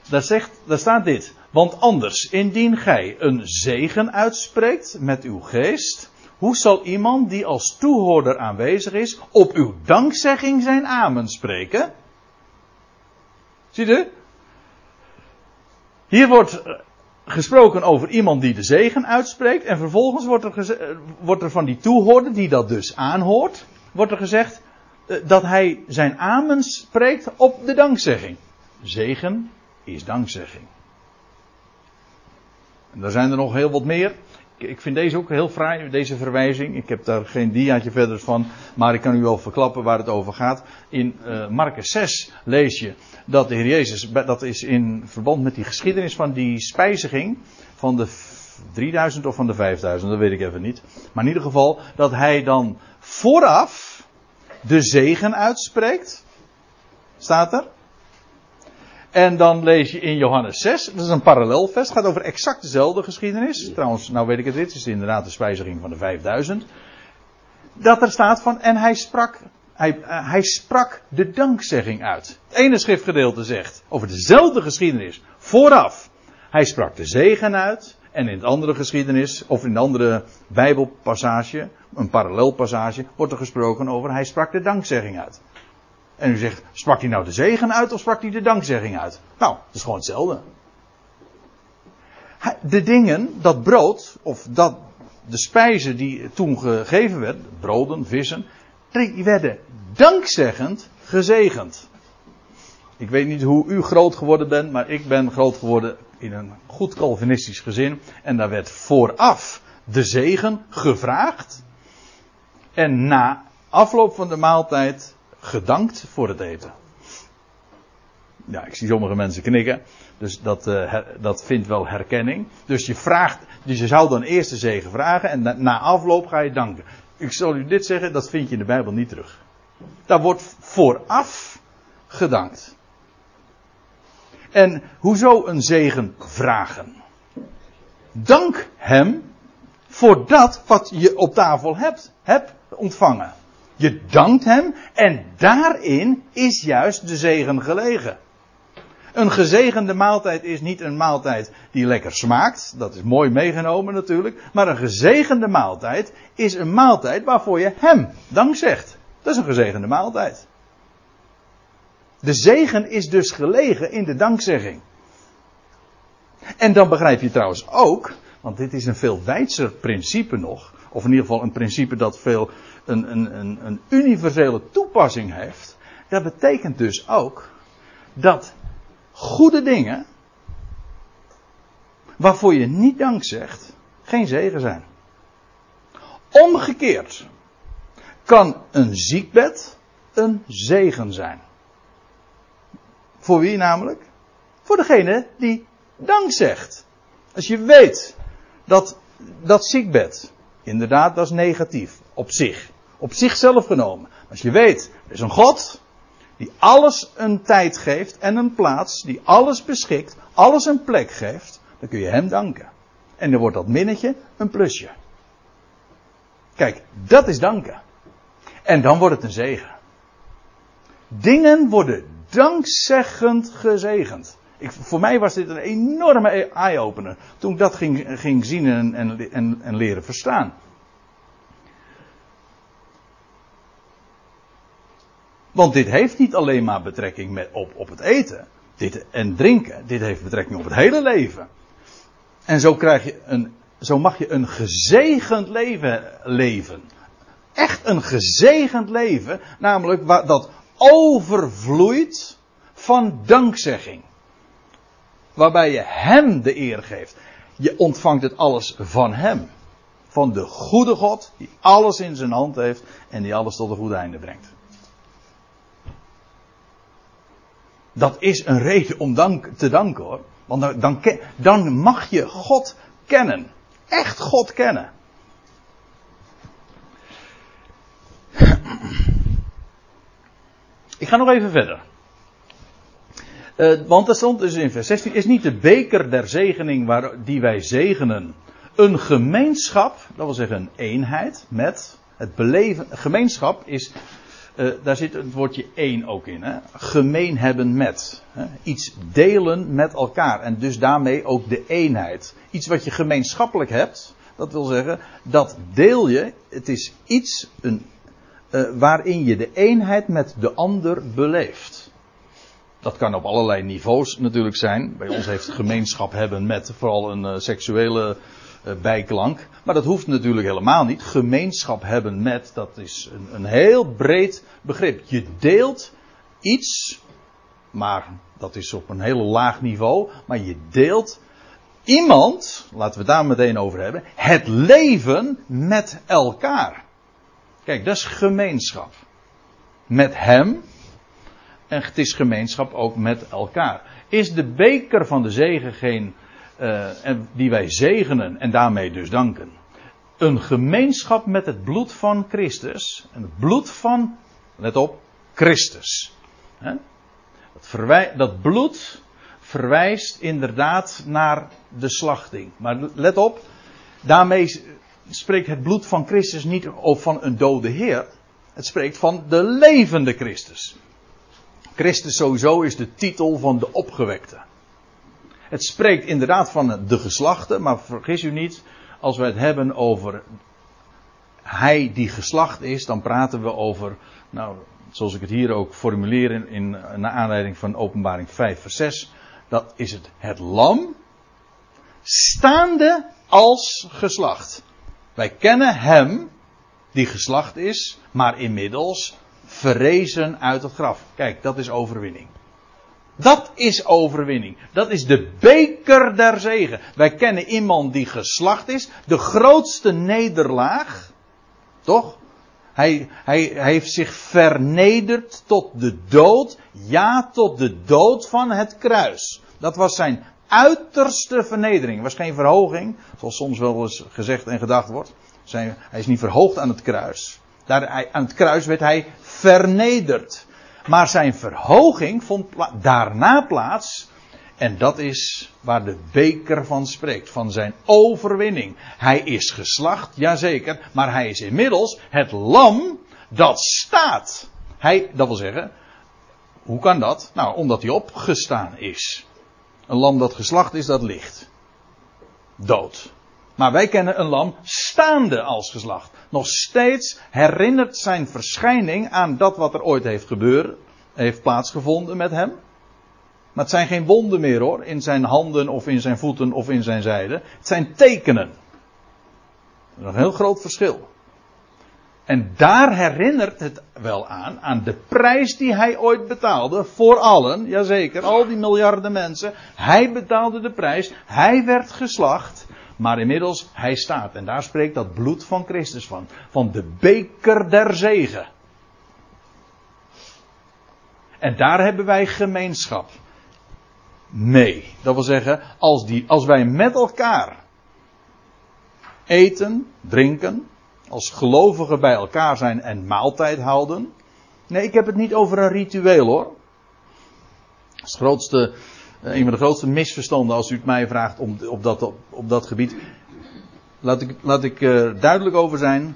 Daar, zegt, daar staat dit. Want anders, indien gij een zegen uitspreekt met uw geest. Hoe zal iemand die als toehoorder aanwezig is, op uw dankzegging zijn amen spreken? Zie je? Hier wordt eh, gesproken over iemand die de zegen uitspreekt. En vervolgens wordt er, eh, wordt er van die toehoorder, die dat dus aanhoort, wordt er gezegd eh, dat hij zijn amen spreekt op de dankzegging. Zegen is dankzegging. En daar zijn er nog heel wat meer. Ik vind deze ook heel fraai, deze verwijzing. Ik heb daar geen diaatje verder van, maar ik kan u wel verklappen waar het over gaat. In uh, Marcus 6 lees je dat de Heer Jezus, dat is in verband met die geschiedenis van die spijziging van de 3000 of van de 5000, dat weet ik even niet. Maar in ieder geval dat hij dan vooraf de zegen uitspreekt. Staat er? En dan lees je in Johannes 6, dat is een parallelvest, gaat over exact dezelfde geschiedenis. Trouwens, nou weet ik het, dit is inderdaad de spijziging van de 5000. Dat er staat van, en hij sprak, hij, uh, hij sprak de dankzegging uit. Het ene schriftgedeelte zegt over dezelfde geschiedenis, vooraf. Hij sprak de zegen uit. En in het andere geschiedenis, of in de andere Bijbelpassage, een parallelpassage, wordt er gesproken over, hij sprak de dankzegging uit. En u zegt, sprak hij nou de zegen uit of sprak hij de dankzegging uit? Nou, dat is gewoon hetzelfde. De dingen, dat brood, of dat, de spijzen die toen gegeven werden, broden, vissen, die werden dankzeggend gezegend. Ik weet niet hoe u groot geworden bent, maar ik ben groot geworden in een goed Calvinistisch gezin. En daar werd vooraf de zegen gevraagd. En na afloop van de maaltijd gedankt voor het eten. Ja, ik zie sommige mensen knikken. Dus dat, uh, dat vindt wel herkenning. Dus je vraagt, dus je zou dan eerst de zegen vragen en na, na, afloop ga je danken. Ik zal u dit zeggen, dat vind je in de Bijbel niet terug. Daar wordt vooraf gedankt. En hoezo een zegen vragen? Dank hem voor dat wat je op tafel hebt, hebt ontvangen. Je dankt hem en daarin is juist de zegen gelegen. Een gezegende maaltijd is niet een maaltijd die lekker smaakt. Dat is mooi meegenomen natuurlijk. Maar een gezegende maaltijd is een maaltijd waarvoor je hem dank zegt. Dat is een gezegende maaltijd. De zegen is dus gelegen in de dankzegging. En dan begrijp je trouwens ook, want dit is een veel wijdser principe nog, of in ieder geval een principe dat veel een, een, een, een universele toepassing heeft. Dat betekent dus ook dat goede dingen, waarvoor je niet dank zegt, geen zegen zijn. Omgekeerd kan een ziekbed een zegen zijn. Voor wie namelijk? Voor degene die dank zegt. Als je weet dat dat ziekbed, inderdaad, dat is negatief op zich. Op zichzelf genomen. Als je weet, er is een God die alles een tijd geeft en een plaats, die alles beschikt, alles een plek geeft, dan kun je hem danken. En dan wordt dat minnetje een plusje. Kijk, dat is danken. En dan wordt het een zegen. Dingen worden dankzeggend gezegend. Ik, voor mij was dit een enorme eye-opener. Toen ik dat ging, ging zien en, en, en leren verstaan. Want dit heeft niet alleen maar betrekking met, op, op het eten dit, en drinken. Dit heeft betrekking op het hele leven. En zo, krijg je een, zo mag je een gezegend leven leven. Echt een gezegend leven. Namelijk dat overvloeit van dankzegging. Waarbij je Hem de eer geeft. Je ontvangt het alles van Hem. Van de goede God, die alles in zijn hand heeft en die alles tot een goed einde brengt. Dat is een reden om dank, te danken hoor. Want dan, dan, dan mag je God kennen. Echt God kennen. Ik ga nog even verder. Uh, want er stond dus in vers 16: is niet de beker der zegening waar, die wij zegenen een gemeenschap, dat wil zeggen een eenheid met het beleven. Gemeenschap is, uh, daar zit het woordje één ook in. Hè? Gemeen hebben met. Hè? Iets delen met elkaar en dus daarmee ook de eenheid. Iets wat je gemeenschappelijk hebt, dat wil zeggen, dat deel je. Het is iets, een uh, waarin je de eenheid met de ander beleeft. Dat kan op allerlei niveaus natuurlijk zijn. Bij ons heeft gemeenschap hebben met vooral een uh, seksuele bijklank. Maar dat hoeft natuurlijk helemaal niet. Gemeenschap hebben met, dat is een, een heel breed begrip. Je deelt iets, maar dat is op een heel laag niveau. Maar je deelt iemand, laten we het daar meteen over hebben, het leven met elkaar. Kijk, dat is gemeenschap. Met hem. En het is gemeenschap ook met elkaar. Is de beker van de zegen geen, uh, die wij zegenen en daarmee dus danken, een gemeenschap met het bloed van Christus. En het bloed van, let op, Christus. Dat, dat bloed verwijst inderdaad naar de slachting. Maar let op, daarmee spreekt het bloed van Christus niet van een dode Heer. Het spreekt van de levende Christus. Christus sowieso is de titel van de opgewekte. Het spreekt inderdaad van de geslachten, maar vergis u niet, als we het hebben over hij die geslacht is, dan praten we over, nou, zoals ik het hier ook formuleer in, in naar aanleiding van openbaring 5 vers 6, dat is het, het lam, staande als geslacht. Wij kennen hem, die geslacht is, maar inmiddels verrezen uit het graf. Kijk, dat is overwinning. Dat is overwinning. Dat is de beker der zegen. Wij kennen iemand die geslacht is. De grootste nederlaag. Toch? Hij, hij, hij heeft zich vernederd tot de dood. Ja, tot de dood van het kruis. Dat was zijn uiterste vernedering. Het was geen verhoging, zoals soms wel eens gezegd en gedacht wordt. Zijn, hij is niet verhoogd aan het kruis. Daar, aan het kruis werd hij vernederd. Maar zijn verhoging vond daarna plaats. En dat is waar de beker van spreekt. Van zijn overwinning. Hij is geslacht, jazeker. Maar hij is inmiddels het lam dat staat. Hij, dat wil zeggen, hoe kan dat? Nou, omdat hij opgestaan is. Een lam dat geslacht is, dat ligt. Dood. Maar wij kennen een lam staande als geslacht. Nog steeds herinnert zijn verschijning aan dat wat er ooit heeft gebeurd, heeft plaatsgevonden met hem. Maar het zijn geen wonden meer hoor, in zijn handen of in zijn voeten of in zijn zijde. Het zijn tekenen. Een heel groot verschil. En daar herinnert het wel aan, aan de prijs die hij ooit betaalde voor allen, jazeker, al die miljarden mensen. Hij betaalde de prijs, hij werd geslacht, maar inmiddels hij staat. En daar spreekt dat bloed van Christus van, van de beker der zegen. En daar hebben wij gemeenschap mee. Dat wil zeggen, als, die, als wij met elkaar eten, drinken, als gelovigen bij elkaar zijn en maaltijd houden. Nee, ik heb het niet over een ritueel hoor. Het grootste, een van de grootste misverstanden als u het mij vraagt om, op, dat, op, dat gebied. Laat ik, laat ik uh, duidelijk over zijn.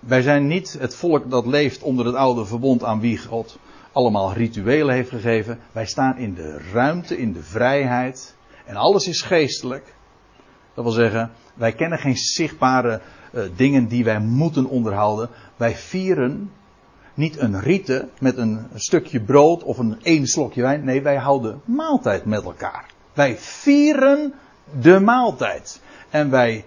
Wij zijn niet het volk dat leeft onder het oude verbond aan wie God allemaal rituelen heeft gegeven. Wij staan in de ruimte, in de vrijheid. En alles is geestelijk. Dat wil zeggen, wij kennen geen zichtbare uh, dingen die wij moeten onderhouden. Wij vieren niet een rieten met een stukje brood of een één slokje wijn. Nee, wij houden maaltijd met elkaar. Wij vieren de maaltijd. En wij,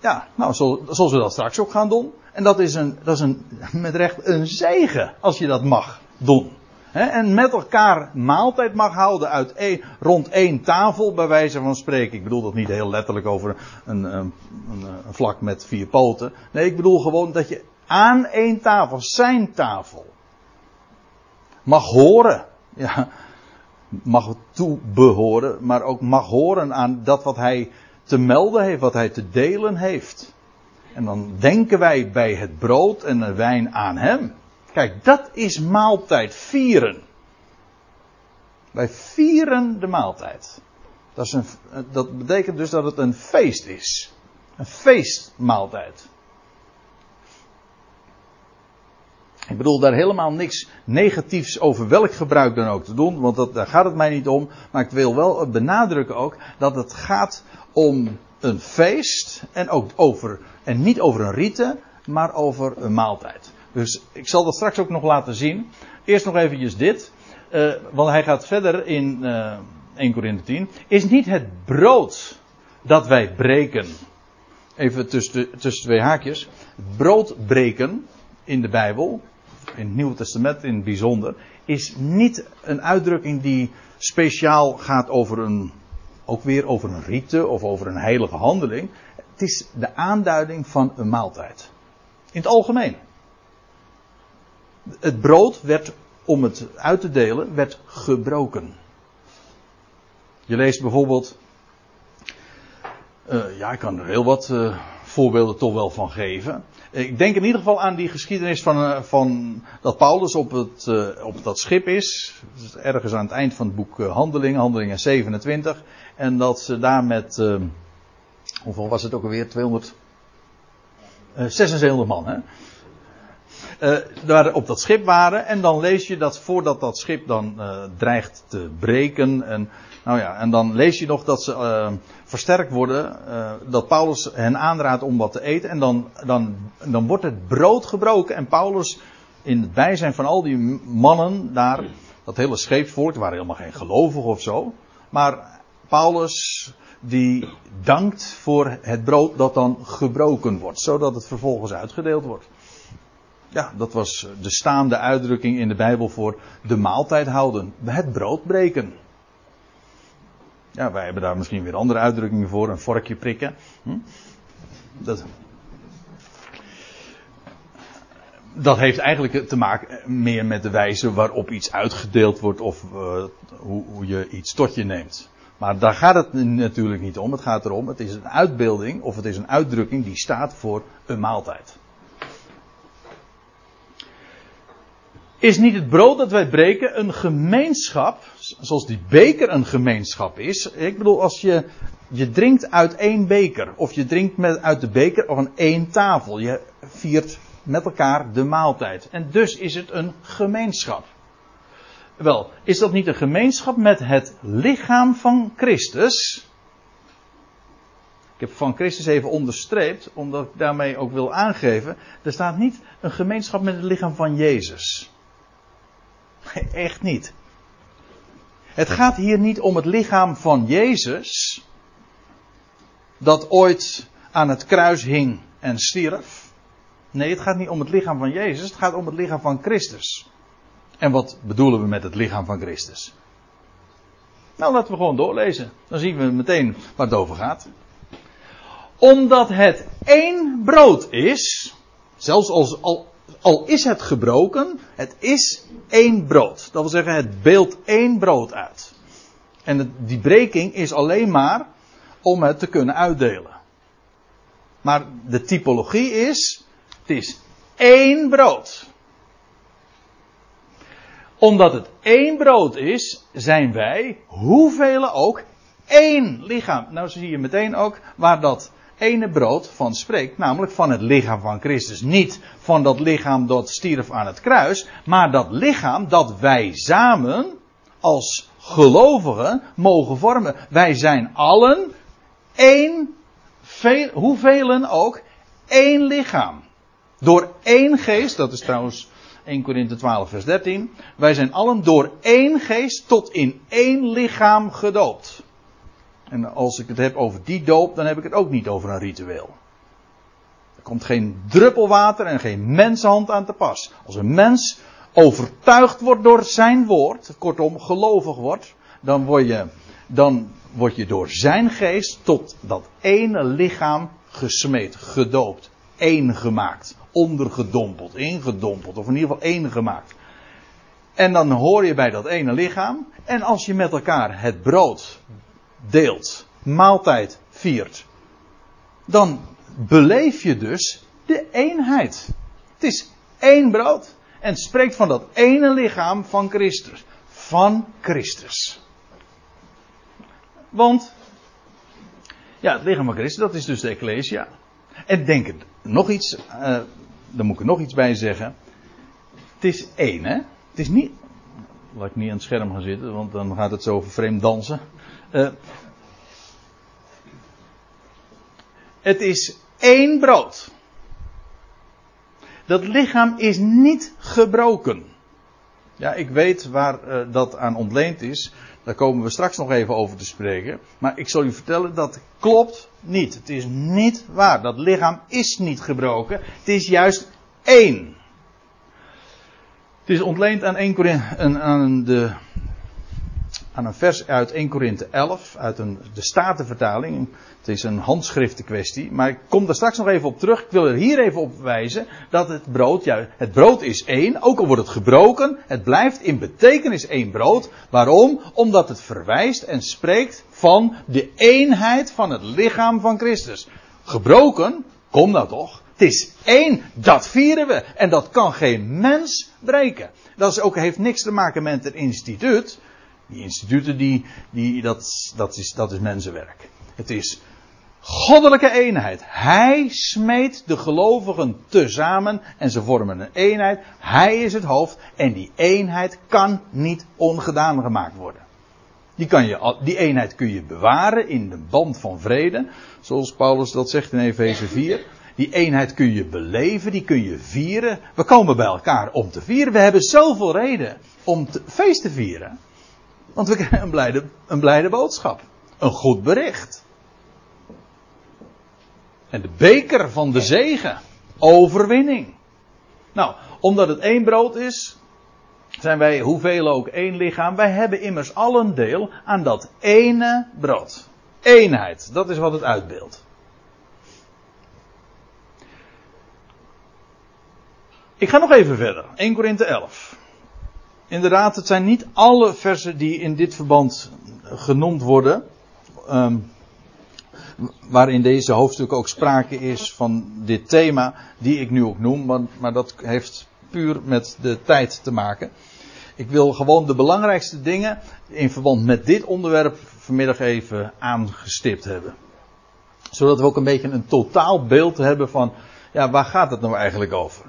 ja, nou, zoals we dat straks ook gaan doen. En dat is, een, dat is een, met recht een zegen als je dat mag doen. en met elkaar maaltijd mag houden uit een, rond één tafel, bij wijze van spreken. Ik bedoel dat niet heel letterlijk over een, een, een, vlak met vier poten. Nee, ik bedoel gewoon dat je aan één tafel, zijn tafel, mag horen. Ja, mag toebehoren, maar ook mag horen aan dat wat hij te melden heeft, wat hij te delen heeft. En dan denken wij bij het brood en de wijn aan hem. Kijk, dat is maaltijd vieren. Wij vieren de maaltijd. Dat, is een, dat betekent dus dat het een feest is. Een feestmaaltijd. Ik bedoel daar helemaal niks negatiefs over welk gebruik dan ook te doen, want dat, daar gaat het mij niet om. Maar ik wil wel benadrukken ook dat het gaat om een feest en ook over, en niet over een rite, maar over een maaltijd. Dus ik zal dat straks ook nog laten zien. Eerst nog eventjes dit, uh, want hij gaat verder in uh, 1 Corinthië 10. Is niet het brood dat wij breken, even tussen, tussen twee haakjes, brood breken in de Bijbel, in het Nieuwe Testament in het bijzonder, is niet een uitdrukking die speciaal gaat over een ook weer over een rite of over een heilige handeling. Het is de aanduiding van een maaltijd. In het algemeen. Het brood werd, om het uit te delen, werd gebroken. Je leest bijvoorbeeld, uh, ja, ik kan er heel wat uh, voorbeelden toch wel van geven. Ik denk in ieder geval aan die geschiedenis van, uh, van dat Paulus op, het, op dat schip is. Ergens aan het eind van het boek Handelingen, Handelingen 27. En dat ze daar met, hoeveel was het ook alweer? 200, 76 man, hè? Uh, daar op dat schip waren. En dan lees je dat voordat dat schip dan uh, dreigt te breken. En, nou ja, en dan lees je nog dat ze uh, versterkt worden. dat Paulus hen aanraadt om wat te eten. En dan, dan, dan wordt het brood gebroken. En Paulus, in het bijzijn van al die mannen daar. Dat hele scheepsvolk, waren helemaal geen gelovigen of zo. Maar Paulus die dankt voor het brood dat dan gebroken wordt, zodat het vervolgens uitgedeeld wordt. Ja, dat was de staande uitdrukking in de Bijbel voor de maaltijd houden. Het brood breken. Ja, wij hebben daar misschien weer andere uitdrukkingen voor. Een vorkje prikken. Hm? Dat, dat heeft eigenlijk te maken meer met de wijze waarop iets uitgedeeld wordt of uh, hoe, hoe, je iets tot je neemt. Maar daar gaat het natuurlijk niet om. Het gaat erom, het is een uitbeelding of het is een uitdrukking die staat voor een maaltijd. Is niet het brood dat wij breken een gemeenschap, zoals die beker een gemeenschap is? Ik bedoel, als je, je drinkt uit één beker, of je drinkt met, uit de beker aan één tafel. Je viert met elkaar de maaltijd. En dus is het een gemeenschap. Wel, is dat niet een gemeenschap met het lichaam van Christus? Ik heb van Christus even onderstreept, omdat ik daarmee ook wil aangeven. Er staat niet een gemeenschap met het lichaam van Jezus. Echt niet. Het gaat hier niet om het lichaam van Jezus, dat ooit aan het kruis hing en stierf. Nee, het gaat niet om het lichaam van Jezus, het gaat om het lichaam van Christus. En wat bedoelen we met het lichaam van Christus? Nou, laten we gewoon doorlezen. Dan zien we meteen waar het over gaat. Omdat het één brood is, zelfs als, al, al is het gebroken, het is één brood. Dat wil zeggen, het beeldt één brood uit. En die breking is alleen maar om het te kunnen uitdelen. Maar de typologie is, het is één brood. Omdat het één brood is, zijn wij, hoeveel ook, één lichaam. Nou zie je meteen ook waar dat ene brood van spreekt, namelijk van het lichaam van Christus. Niet van dat lichaam dat stierf aan het kruis, maar dat lichaam dat wij samen als gelovigen mogen vormen. Wij zijn allen één, veel, hoeveel ook, één lichaam. Door één geest, dat is trouwens 1 Korinthe 12 vers 13. Wij zijn allen door één geest tot in één lichaam gedoopt. En als ik het heb over die doop, dan heb ik het ook niet over een ritueel. Er komt geen druppel water en geen mensenhand aan te pas. Als een mens overtuigd wordt door zijn woord, kortom gelovig wordt, dan word je, dan word je door zijn geest tot dat ene lichaam gesmeed, gedoopt, één gemaakt, ondergedompeld, ingedompeld, of in ieder geval één gemaakt. En dan hoor je bij dat ene lichaam. En als je met elkaar het brood deelt, maaltijd viert, dan beleef je dus de eenheid. Het is één brood en het spreekt van dat ene lichaam van Christus. Van Christus. Want, ja, het lichaam van Christus, dat is dus de Ecclesia. En denk er nog iets, uh, daar moet ik er nog iets bij zeggen. Het is één, hè? Het is niet, laat ik niet aan het scherm gaan zitten, want dan gaat het zo vreemd dansen. Uh, het is één brood. Dat lichaam is niet gebroken. Ja, ik weet waar uh, dat aan ontleend is. Daar komen we straks nog even over te spreken. Maar ik zal u vertellen, dat klopt niet. Het is niet waar. Dat lichaam is niet gebroken. Het is juist één. Het is ontleend aan, 1 Korinthe, aan de aan een vers uit 1 Korinthe 11, uit een, de Statenvertaling. Het is een handschriftenkwestie, maar ik kom daar straks nog even op terug. Ik wil er hier even op wijzen dat het brood, ja, het brood is één, ook al wordt het gebroken, het blijft in betekenis één brood. Waarom? Omdat het verwijst en spreekt van de eenheid van het lichaam van Christus. Gebroken, kom nou toch. Het is één, dat vieren we. En dat kan geen mens breken. Dat is ook, heeft niks te maken met een instituut. Die instituten, die, die, dat, dat, is, dat is mensenwerk. Het is goddelijke eenheid. Hij smeet de gelovigen tezamen en ze vormen een eenheid. Hij is het hoofd en die eenheid kan niet ongedaan gemaakt worden. Die, kan je, die eenheid kun je bewaren in de band van vrede, zoals Paulus dat zegt in Efeze 4. Die eenheid kun je beleven, die kun je vieren. We komen bij elkaar om te vieren. We hebben zoveel reden om te, feest te vieren. Want we krijgen een blijde, een blijde boodschap. Een goed bericht. En de beker van de zegen. Overwinning. Nou, omdat het één brood is, zijn wij hoeveel ook één lichaam. Wij hebben immers allen deel aan dat ene brood. Eenheid, dat is wat het uitbeeldt. Ik ga nog even verder. 1 Korinthe 11. Inderdaad, het zijn niet alle versen die in dit verband genoemd worden. Um, waarin deze hoofdstuk ook sprake is van dit thema, die ik nu ook noem, maar, maar dat heeft puur met de tijd te maken. Ik wil gewoon de belangrijkste dingen in verband met dit onderwerp vanmiddag even aangestipt hebben. Zodat we ook een beetje een totaal beeld hebben van, ja, waar gaat het nou eigenlijk over?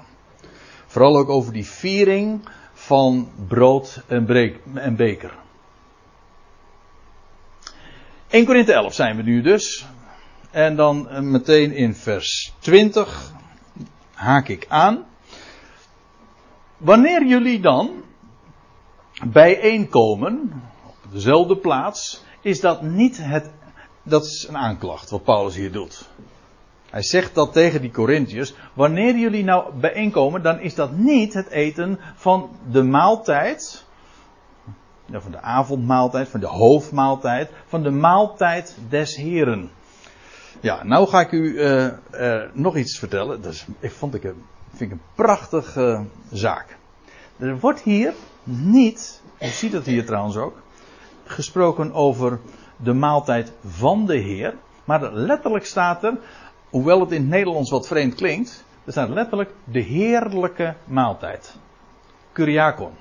Vooral ook over die viering van brood en, breek, en beker. 1 Korinthe 11 zijn we nu dus. En dan eh, meteen in vers 20 haak ik aan. Wanneer jullie dan bijeenkomen op dezelfde plaats, is dat niet het. Dat is een aanklacht wat Paulus hier doet. Hij zegt dat tegen die Corinthiërs. Wanneer jullie nou bijeenkomen, dan is dat niet het eten van de maaltijd. Van de avondmaaltijd, van de hoofdmaaltijd, van de maaltijd des Heren. Ja, nou ga ik u uh, uh, nog iets vertellen. Dat is, ik vond ik vind ik een prachtige uh, zaak. Er wordt hier niet, je ziet het hier trouwens ook, gesproken over de maaltijd van de Heer. Maar letterlijk staat er, hoewel het in het Nederlands wat vreemd klinkt, er staat letterlijk de heerlijke maaltijd. Kuriakon.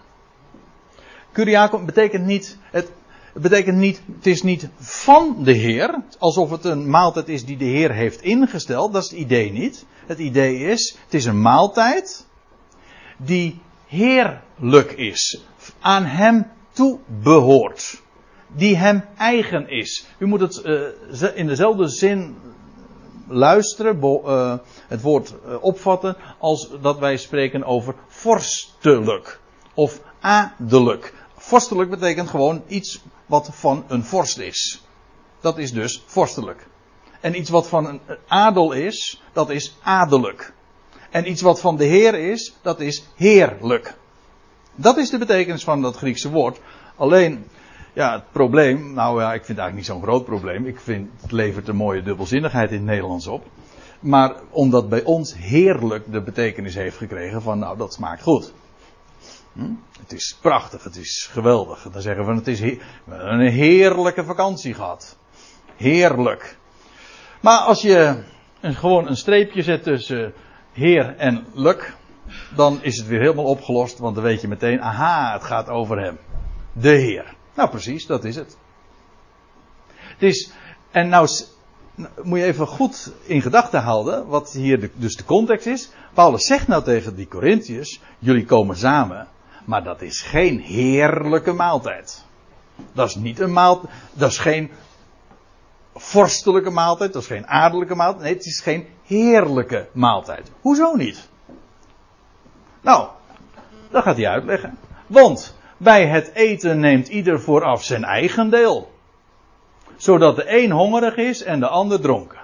Kuriakon betekent niet, het, betekent niet, het is niet van de Heer, alsof het een maaltijd is die de Heer heeft ingesteld, dat is het idee niet. Het idee is, het is een maaltijd die heerlijk is, aan Hem toe behoort, die Hem eigen is. U moet het uh, in dezelfde zin luisteren, uh, het woord uh, opvatten, als dat wij spreken over vorstelijk of adellijk. Vorstelijk betekent gewoon iets wat van een vorst is. Dat is dus vorstelijk. En iets wat van een adel is, dat is adellijk. En iets wat van de Heer is, dat is heerlijk. Dat is de betekenis van dat Griekse woord. Alleen, ja, het probleem, nou ja, ik vind het eigenlijk niet zo'n groot probleem. Ik vind het levert een mooie dubbelzinnigheid in het Nederlands op. Maar omdat bij ons heerlijk de betekenis heeft gekregen van, nou, dat smaakt goed. Hm? Het is prachtig, het is geweldig. Dan zeggen we, het is een heerlijke vakantie gehad. Heerlijk. Maar als je gewoon een streepje zet tussen heer en luk, dan is het weer helemaal opgelost, want dan weet je meteen, aha, het gaat over hem. De Heer. Nou precies, dat is het. Is, en nou moet je even goed in gedachten houden wat hier dus de context is. Paulus zegt nou tegen die Corinthiërs, jullie komen samen, maar dat is geen heerlijke maaltijd. Dat is niet een maaltijd, dat is geen vorstelijke maaltijd, dat is geen adellijke maaltijd, nee, het is geen heerlijke maaltijd. Hoezo niet? Nou, dat gaat hij uitleggen. Want bij het eten neemt ieder vooraf zijn eigen deel. Zodat de een hongerig is en de ander dronken.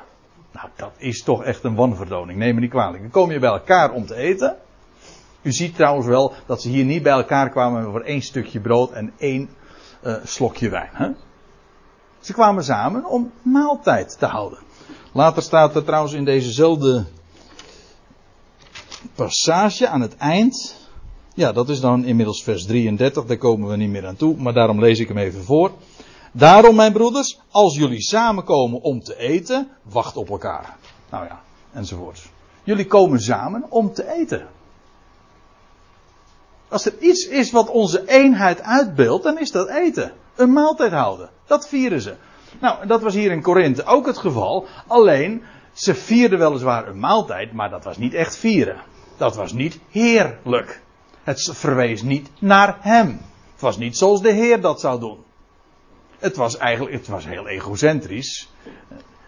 Nou, dat is toch echt een wanvertoning. Neem me niet kwalijk. Dan kom je bij elkaar om te eten. U ziet trouwens wel dat ze hier niet bij elkaar kwamen voor één stukje brood en één uh, slokje wijn. Hè? Ze kwamen samen om maaltijd te houden. Later staat er trouwens in dezezelfde passage aan het eind. Ja, dat is dan inmiddels vers 33, daar komen we niet meer aan toe, maar daarom lees ik hem even voor. Daarom, mijn broeders, als jullie samenkomen om te eten, wacht op elkaar. Nou ja, enzovoort. Jullie komen samen om te eten. Als er iets is wat onze eenheid uitbeeldt, dan is dat eten. Een maaltijd houden. Dat vieren ze. Nou, dat was hier in Korinthe ook het geval. Alleen, ze vierden weliswaar een maaltijd, maar dat was niet echt vieren. Dat was niet heerlijk. Het verwees niet naar hem. Het was niet zoals de Heer dat zou doen. Het was eigenlijk, het was heel egocentrisch.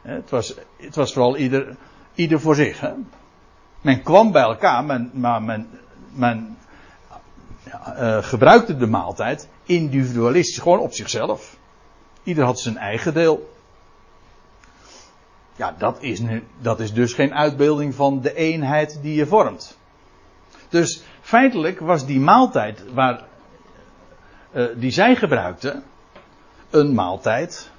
Het was, het was vooral ieder, ieder voor zich. Hè? Men kwam bij elkaar, men, maar men, men uh, gebruikte de maaltijd individualistisch, gewoon op zichzelf. Ieder had zijn eigen deel. Ja, dat is, nu, dat is dus geen uitbeelding van de eenheid die je vormt. Dus feitelijk was die maaltijd waar, uh, die zij gebruikten, een maaltijd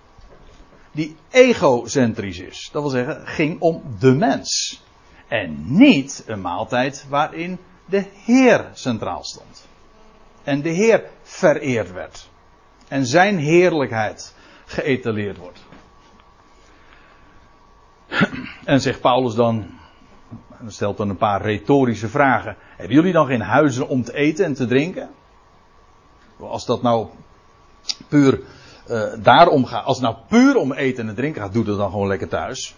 die egocentrisch is. Dat wil zeggen, ging om de mens. En niet een maaltijd waarin de Heer centraal stond. En de Heer vereerd werd. En zijn heerlijkheid geëtaleerd wordt. (clears throat) En zegt Paulus dan, en stelt dan een paar retorische vragen. Hebben jullie dan geen huizen om te eten en te drinken? Als dat nou puur uh, daarom gaat, als het nou puur om eten en drinken gaat, doe dat dan gewoon lekker thuis.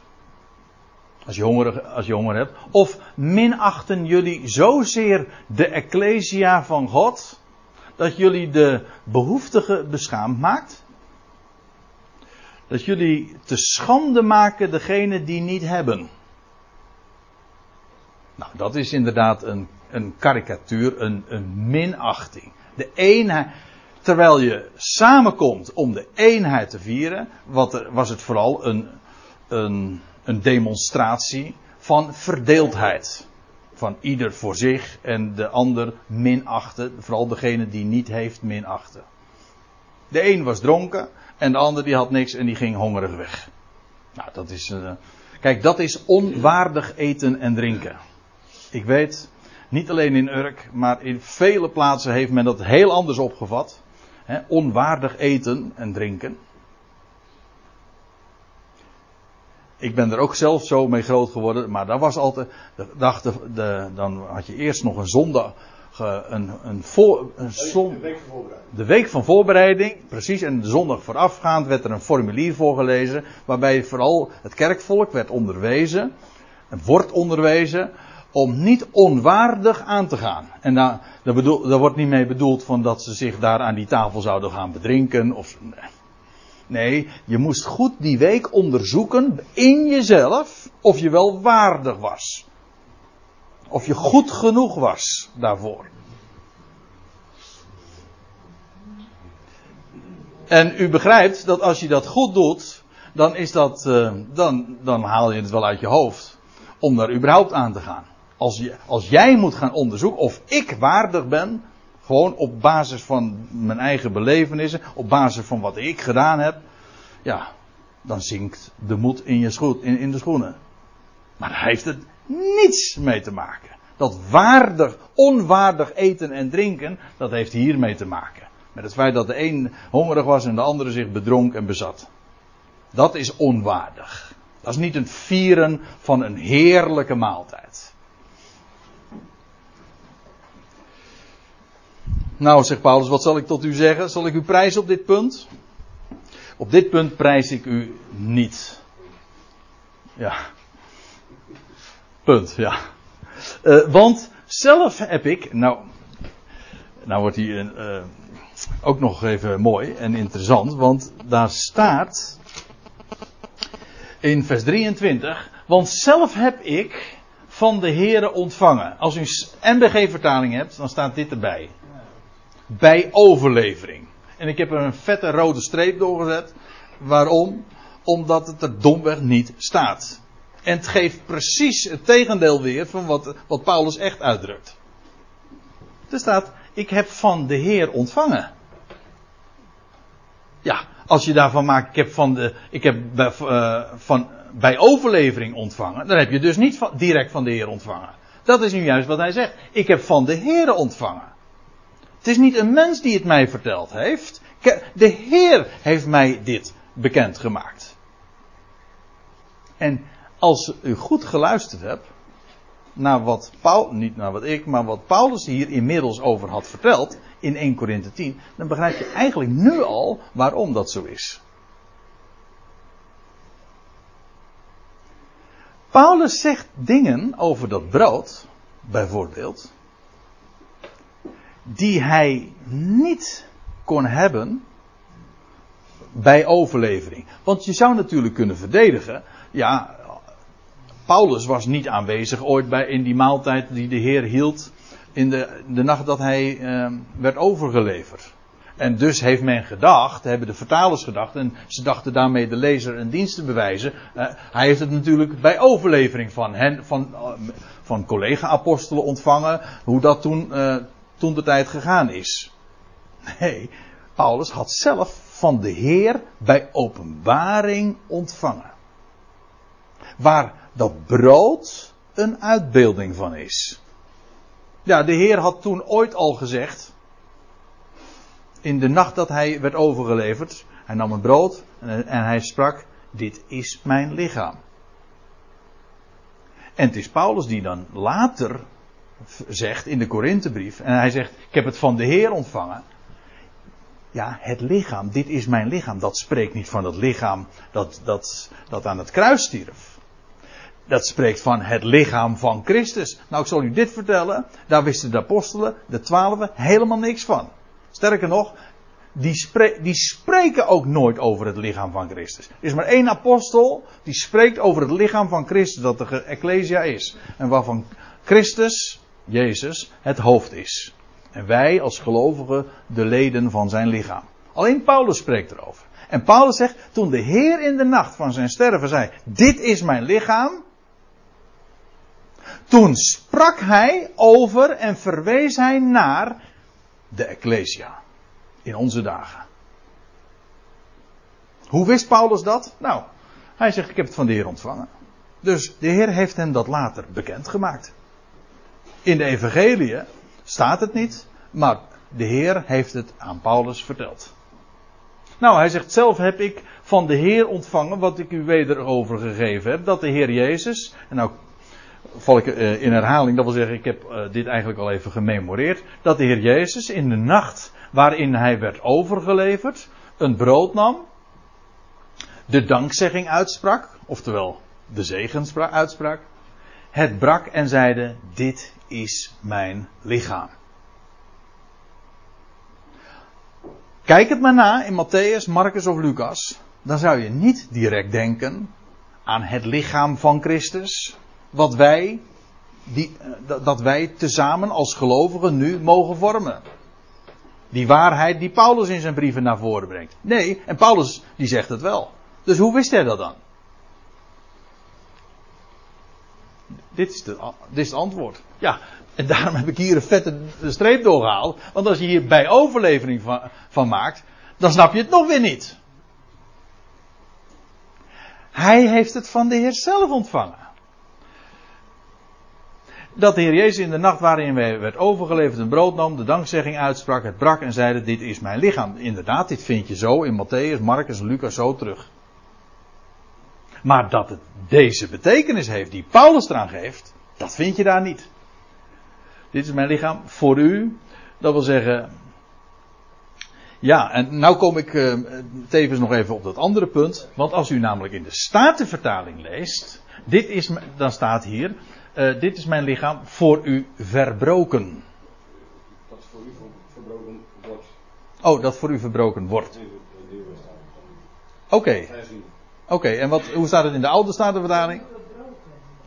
Als je, honger, als je honger hebt. Of minachten jullie zozeer de Ecclesia van God. Dat jullie de behoeftige beschaamd maakt. Dat jullie te schande maken degene die niet hebben. Nou, dat is inderdaad een, een karikatuur, een, een minachting. De eenheid. Terwijl je samenkomt om de eenheid te vieren, wat was het vooral een, een, een demonstratie van verdeeldheid. Van ieder voor zich en de ander minachten. Vooral degene die niet heeft minachten. De een was dronken en de ander die had niks en die ging hongerig weg. Nou, dat is. Uh, kijk, dat is onwaardig eten en drinken. Ik weet, niet alleen in Urk, maar in vele plaatsen heeft men dat heel anders opgevat. He, onwaardig eten en drinken. Ik ben er ook zelf zo mee groot geworden, maar dat was altijd. Dacht de, de, dan had je eerst nog een zondag. Een, een, voor, een zon, de, week van voorbereiding. de week van voorbereiding, precies. En de zondag voorafgaand werd er een formulier voorgelezen. Waarbij vooral het kerkvolk werd onderwezen. En wordt onderwezen om niet onwaardig aan te gaan. En daar, daar, bedoel, wordt niet mee bedoeld van dat ze zich daar aan die tafel zouden gaan bedrinken. Of, nee, je moest goed die week onderzoeken in jezelf of je wel waardig was. Of je goed genoeg was daarvoor. En u begrijpt dat als je dat goed doet, dan, is dat, uh, dan, dan haal je het wel uit je hoofd om daar überhaupt aan te gaan als, je, als jij moet gaan onderzoeken of ik waardig ben, gewoon op basis van mijn eigen belevenissen, op basis van wat ik gedaan heb, ja, dan zinkt de moed in, je schoen, in, in de schoenen. Maar daar heeft het niets mee te maken. Dat waardig, onwaardig eten en drinken, dat heeft hiermee te maken. Met het feit dat de een hongerig was en de andere zich bedronk en bezat. Dat is onwaardig. Dat is niet het vieren van een heerlijke maaltijd. Nou, zegt Paulus, wat zal ik tot u zeggen? Zal ik u prijzen op dit punt? Op dit punt prijs ik u niet. Ja. Punt, ja. Uh, want zelf heb ik, nou, nou wordt hij uh, ook nog even mooi en interessant, want daar staat in vers 23, want zelf heb ik van de Here ontvangen. Als u een MBG-vertaling hebt, dan staat dit erbij bij overlevering. En ik heb er een vette rode streep doorgezet. Waarom? Omdat het er domweg niet staat. En het geeft precies het tegendeel weer van wat, wat Paulus echt uitdrukt. Er staat, ik heb van de Heer ontvangen. Ja, als je daarvan maakt, ik heb, van de, ik heb bij, uh, van, bij overlevering ontvangen, dan heb je dus niet direct van de Heer ontvangen. Dat is nu juist wat hij zegt. Ik heb van de Heer ontvangen. Het is niet een mens die het mij verteld heeft. De Heer heeft mij dit bekendgemaakt. En als u goed geluisterd hebt naar wat Paul, niet naar wat ik, maar wat Paulus hier inmiddels over had verteld in 1 Korinthe 10, dan begrijp je eigenlijk nu al waarom dat zo is. Paulus zegt dingen over dat brood, bijvoorbeeld, die hij niet kon hebben bij overlevering. Want je zou natuurlijk kunnen verdedigen, ja, Paulus was niet aanwezig ooit bij, in die maaltijd die de Heer hield in de, de nacht dat hij uh, werd overgeleverd. En dus heeft men gedacht, hebben de vertalers gedacht, en ze dachten daarmee de lezer een dienst te bewijzen. Uh, hij heeft het natuurlijk bij overlevering van hen, van, uh, van collega-apostelen ontvangen, hoe dat toen, uh, toen de tijd gegaan is. Nee, Paulus had zelf van de Heer bij openbaring ontvangen. Waar dat brood een uitbeelding van is. Ja, de Heer had toen ooit al gezegd, in de nacht dat hij werd overgeleverd, hij nam een brood en, en hij sprak, dit is mijn lichaam. En het is Paulus die dan later zegt in de Korinthebrief, en hij zegt, ik heb het van de Heer ontvangen. Ja, het lichaam, dit is mijn lichaam. Dat spreekt niet van het lichaam dat, dat, dat aan het kruis stierf. Dat spreekt van het lichaam van Christus. Nou, ik zal u dit vertellen. Daar wisten de apostelen, de twaalfen, helemaal niks van. Sterker nog, die, die, spreken ook nooit over het lichaam van Christus. Er is maar één apostel die spreekt over het lichaam van Christus, dat de Ecclesia is. En waarvan Christus, Jezus, het hoofd is. En wij als gelovigen de leden van zijn lichaam. Alleen Paulus spreekt erover. En Paulus zegt, toen de Heer in de nacht van zijn sterven zei, dit is mijn lichaam. Toen sprak hij over en verwees hij naar de Ecclesia. In onze dagen. Hoe wist Paulus dat? Nou, hij zegt, ik heb het van de Heer ontvangen. Dus de Heer heeft hem dat later bekendgemaakt. In de Evangelie staat het niet, maar de Heer heeft het aan Paulus verteld. Nou, hij zegt zelf heb ik van de Heer ontvangen wat ik u weder overgegeven heb. Dat de Heer Jezus, en nou val ik eh, in herhaling, dat wil zeggen ik heb eh, dit eigenlijk al even gememoreerd. Dat de Heer Jezus in de nacht waarin hij werd overgeleverd, een brood nam, de dankzegging uitsprak, oftewel de zegen uitsprak, het brak en zeide, dit is mijn lichaam. Kijk het maar na in Matthäus, Marcus of Lucas. Dan zou je niet direct denken aan het lichaam van Christus. Wat wij, die, eh, dat wij tezamen als gelovigen nu mogen vormen. Die waarheid die Paulus in zijn brieven naar voren brengt. Nee, en Paulus die zegt het wel. Dus hoe wist hij dat dan? Dit is, dit is het antwoord. Ja, en daarom heb ik hier een vette streep doorgehaald. Want als je hier bij overlevering van, van maakt, dan snap je het nog weer niet. Hij heeft het van de Heer zelf ontvangen. Dat de Heer Jezus in de nacht waarin hij werd overgeleverd een brood nam, de dankzegging uitsprak, het brak en zeide: Dit is mijn lichaam. Inderdaad, dit vind je zo in Matthäus, Marcus Lucas zo terug. Maar dat het deze betekenis heeft die Paulus eraan geeft, dat vind je daar niet. Dit is mijn lichaam voor u. Dat wil zeggen. Ja, en nou kom ik uh, tevens nog even op dat andere punt. Want als u namelijk in de Statenvertaling leest. Dit is, dan staat hier. Uh, dit is mijn lichaam voor u verbroken. Dat voor u verbroken wordt. Oh, dat voor u verbroken wordt. Oké. Okay. Oké, en wat, hoe staat het in de oude Statenvertaling?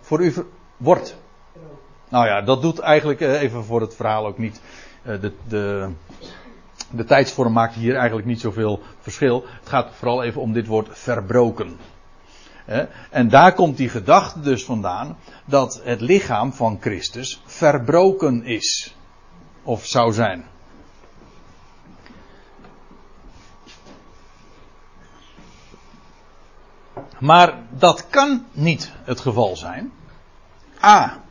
Voor u wordt. Nou ja, dat doet eigenlijk eh, even voor het verhaal ook niet. Eh, de, de, de tijdsvorm maakt hier eigenlijk niet zoveel verschil. Het gaat vooral even om dit woord verbroken. En daar komt die gedachte dus vandaan dat het lichaam van Christus verbroken is. Of zou zijn. Maar dat kan niet het geval zijn. A.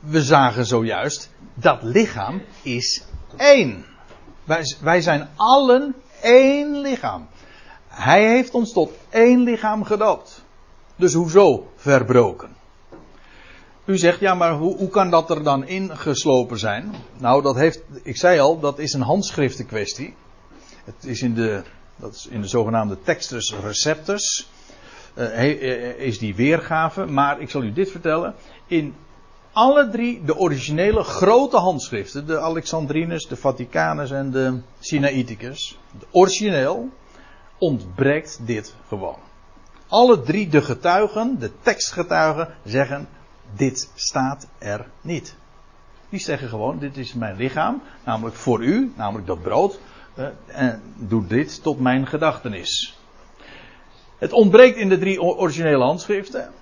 We zagen zojuist dat lichaam is één. Wij, wij zijn allen één lichaam. Hij heeft ons tot één lichaam gedoopt. Dus hoezo verbroken? U zegt, ja, maar hoe, hoe kan dat er dan ingeslopen zijn? Nou, dat heeft, ik zei al, dat is een handschriftenkwestie. Het is in de, dat is in de zogenaamde textus receptus. Uh, is die weergave. Maar ik zal u dit vertellen. In alle drie de originele grote handschriften, de Alexandrinus, de Vaticanus en de Sinaiticus, de origineel, ontbreekt dit gewoon. Alle drie de getuigen, de tekstgetuigen, zeggen: dit staat er niet. Die zeggen gewoon: dit is mijn lichaam, namelijk voor u, namelijk dat brood, uh, en doe dit tot mijn gedachtenis. Het ontbreekt in de drie originele handschriften.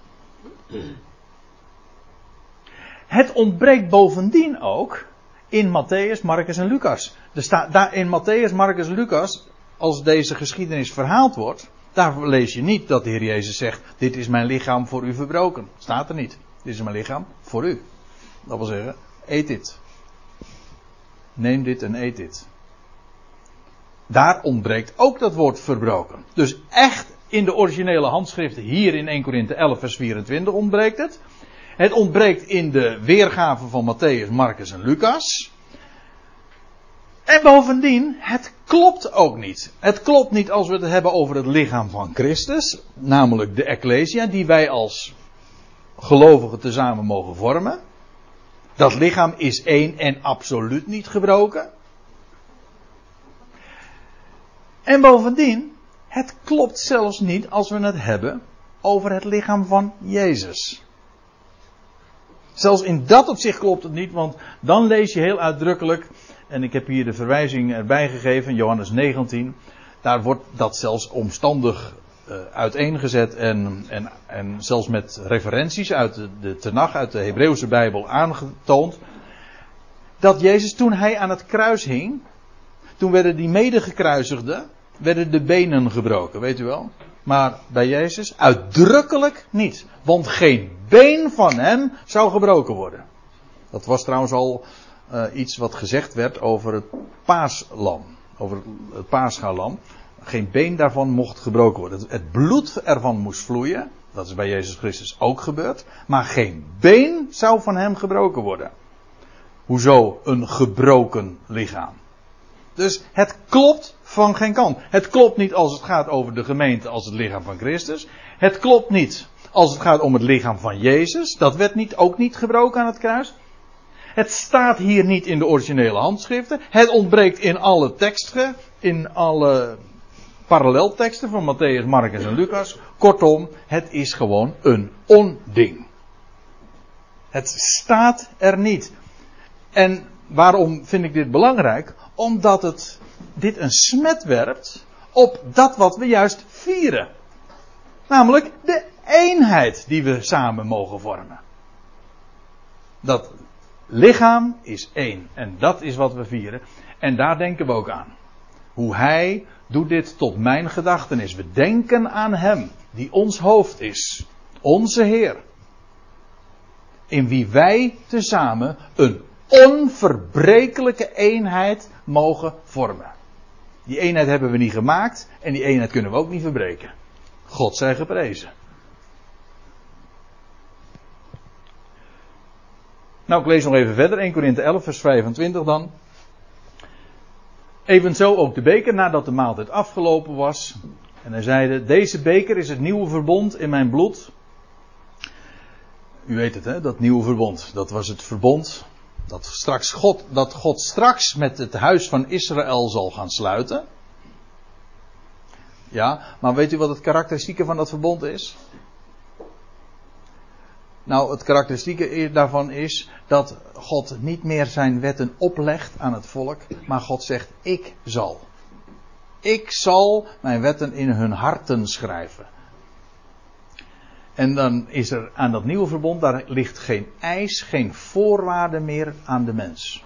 Het ontbreekt bovendien ook in Matthäus, Marcus en Lucas. Er staat, daar in Matthäus, Marcus en Lucas, als deze geschiedenis verhaald wordt, daar lees je niet dat de Heer Jezus zegt: Dit is mijn lichaam voor u verbroken. Staat er niet. Dit is mijn lichaam voor u. Dat wil zeggen, eet dit. Neem dit en eet dit. Daar ontbreekt ook dat woord verbroken. Dus echt in de originele handschriften, hier in 1 Korinthe 11, vers 24 ontbreekt het. Het ontbreekt in de weergave van Matthäus, Marcus en Lucas. En bovendien, het klopt ook niet. Het klopt niet als we het hebben over het lichaam van Christus, namelijk de Ecclesia, die wij als gelovigen tezamen mogen vormen. Dat lichaam is één en absoluut niet gebroken. En bovendien, het klopt zelfs niet als we het hebben over het lichaam van Jezus. Zelfs in dat opzicht klopt het niet, want dan lees je heel uitdrukkelijk, en ik heb hier de verwijzing erbij gegeven, Johannes 19, daar wordt dat zelfs omstandig uh, uiteengezet en, en, en zelfs met referenties uit de, de Tenach, uit de Hebreeuwse Bijbel aangetoond, dat Jezus toen hij aan het kruis hing, toen werden die medegekruisigden, werden de benen gebroken, weet u wel? Maar bij Jezus uitdrukkelijk niet. Want geen been van hem zou gebroken worden. Dat was trouwens al uh, iets wat gezegd werd over het paaslam. Over het paaschalam. Geen been daarvan mocht gebroken worden. Het bloed ervan moest vloeien. Dat is bij Jezus Christus ook gebeurd. Maar geen been zou van hem gebroken worden. Hoezo een gebroken lichaam? Dus het klopt van geen kant. Het klopt niet als het gaat over de gemeente als het lichaam van Christus. Het klopt niet als het gaat om het lichaam van Jezus. Dat werd niet, ook niet gebroken aan het kruis. Het staat hier niet in de originele handschriften. Het ontbreekt in alle teksten, in alle parallelteksten van Matthäus, Marcus en Lucas. Kortom, het is gewoon een onding. Het staat er niet. En waarom vind ik dit belangrijk? Omdat het dit een smet werpt op dat wat we juist vieren. Namelijk de eenheid die we samen mogen vormen. Dat lichaam is één. En dat is wat we vieren. En daar denken we ook aan. Hoe hij doet dit tot mijn gedachtenis. We denken aan hem die ons hoofd is. Onze Heer. In wie wij tezamen een onverbrekelijke eenheid mogen vormen. Die eenheid hebben we niet gemaakt en die eenheid kunnen we ook niet verbreken. God zij geprezen. Nou, ik lees nog even verder. 1 Korinthe 11, vers 25 dan. Evenzo ook de beker nadat de maaltijd afgelopen was. En hij zeide, deze beker is het nieuwe verbond in mijn bloed. U weet het, hè, dat nieuwe verbond. Dat was het verbond dat, straks God, dat God straks met het huis van Israël zal gaan sluiten. Ja, maar weet u wat het karakteristieke van dat verbond is? Nou, het karakteristieke daarvan is dat God niet meer zijn wetten oplegt aan het volk, maar God zegt: Ik zal. Ik zal mijn wetten in hun harten schrijven. En dan is er aan dat nieuwe verbond, daar ligt geen eis, geen voorwaarde meer aan de mens.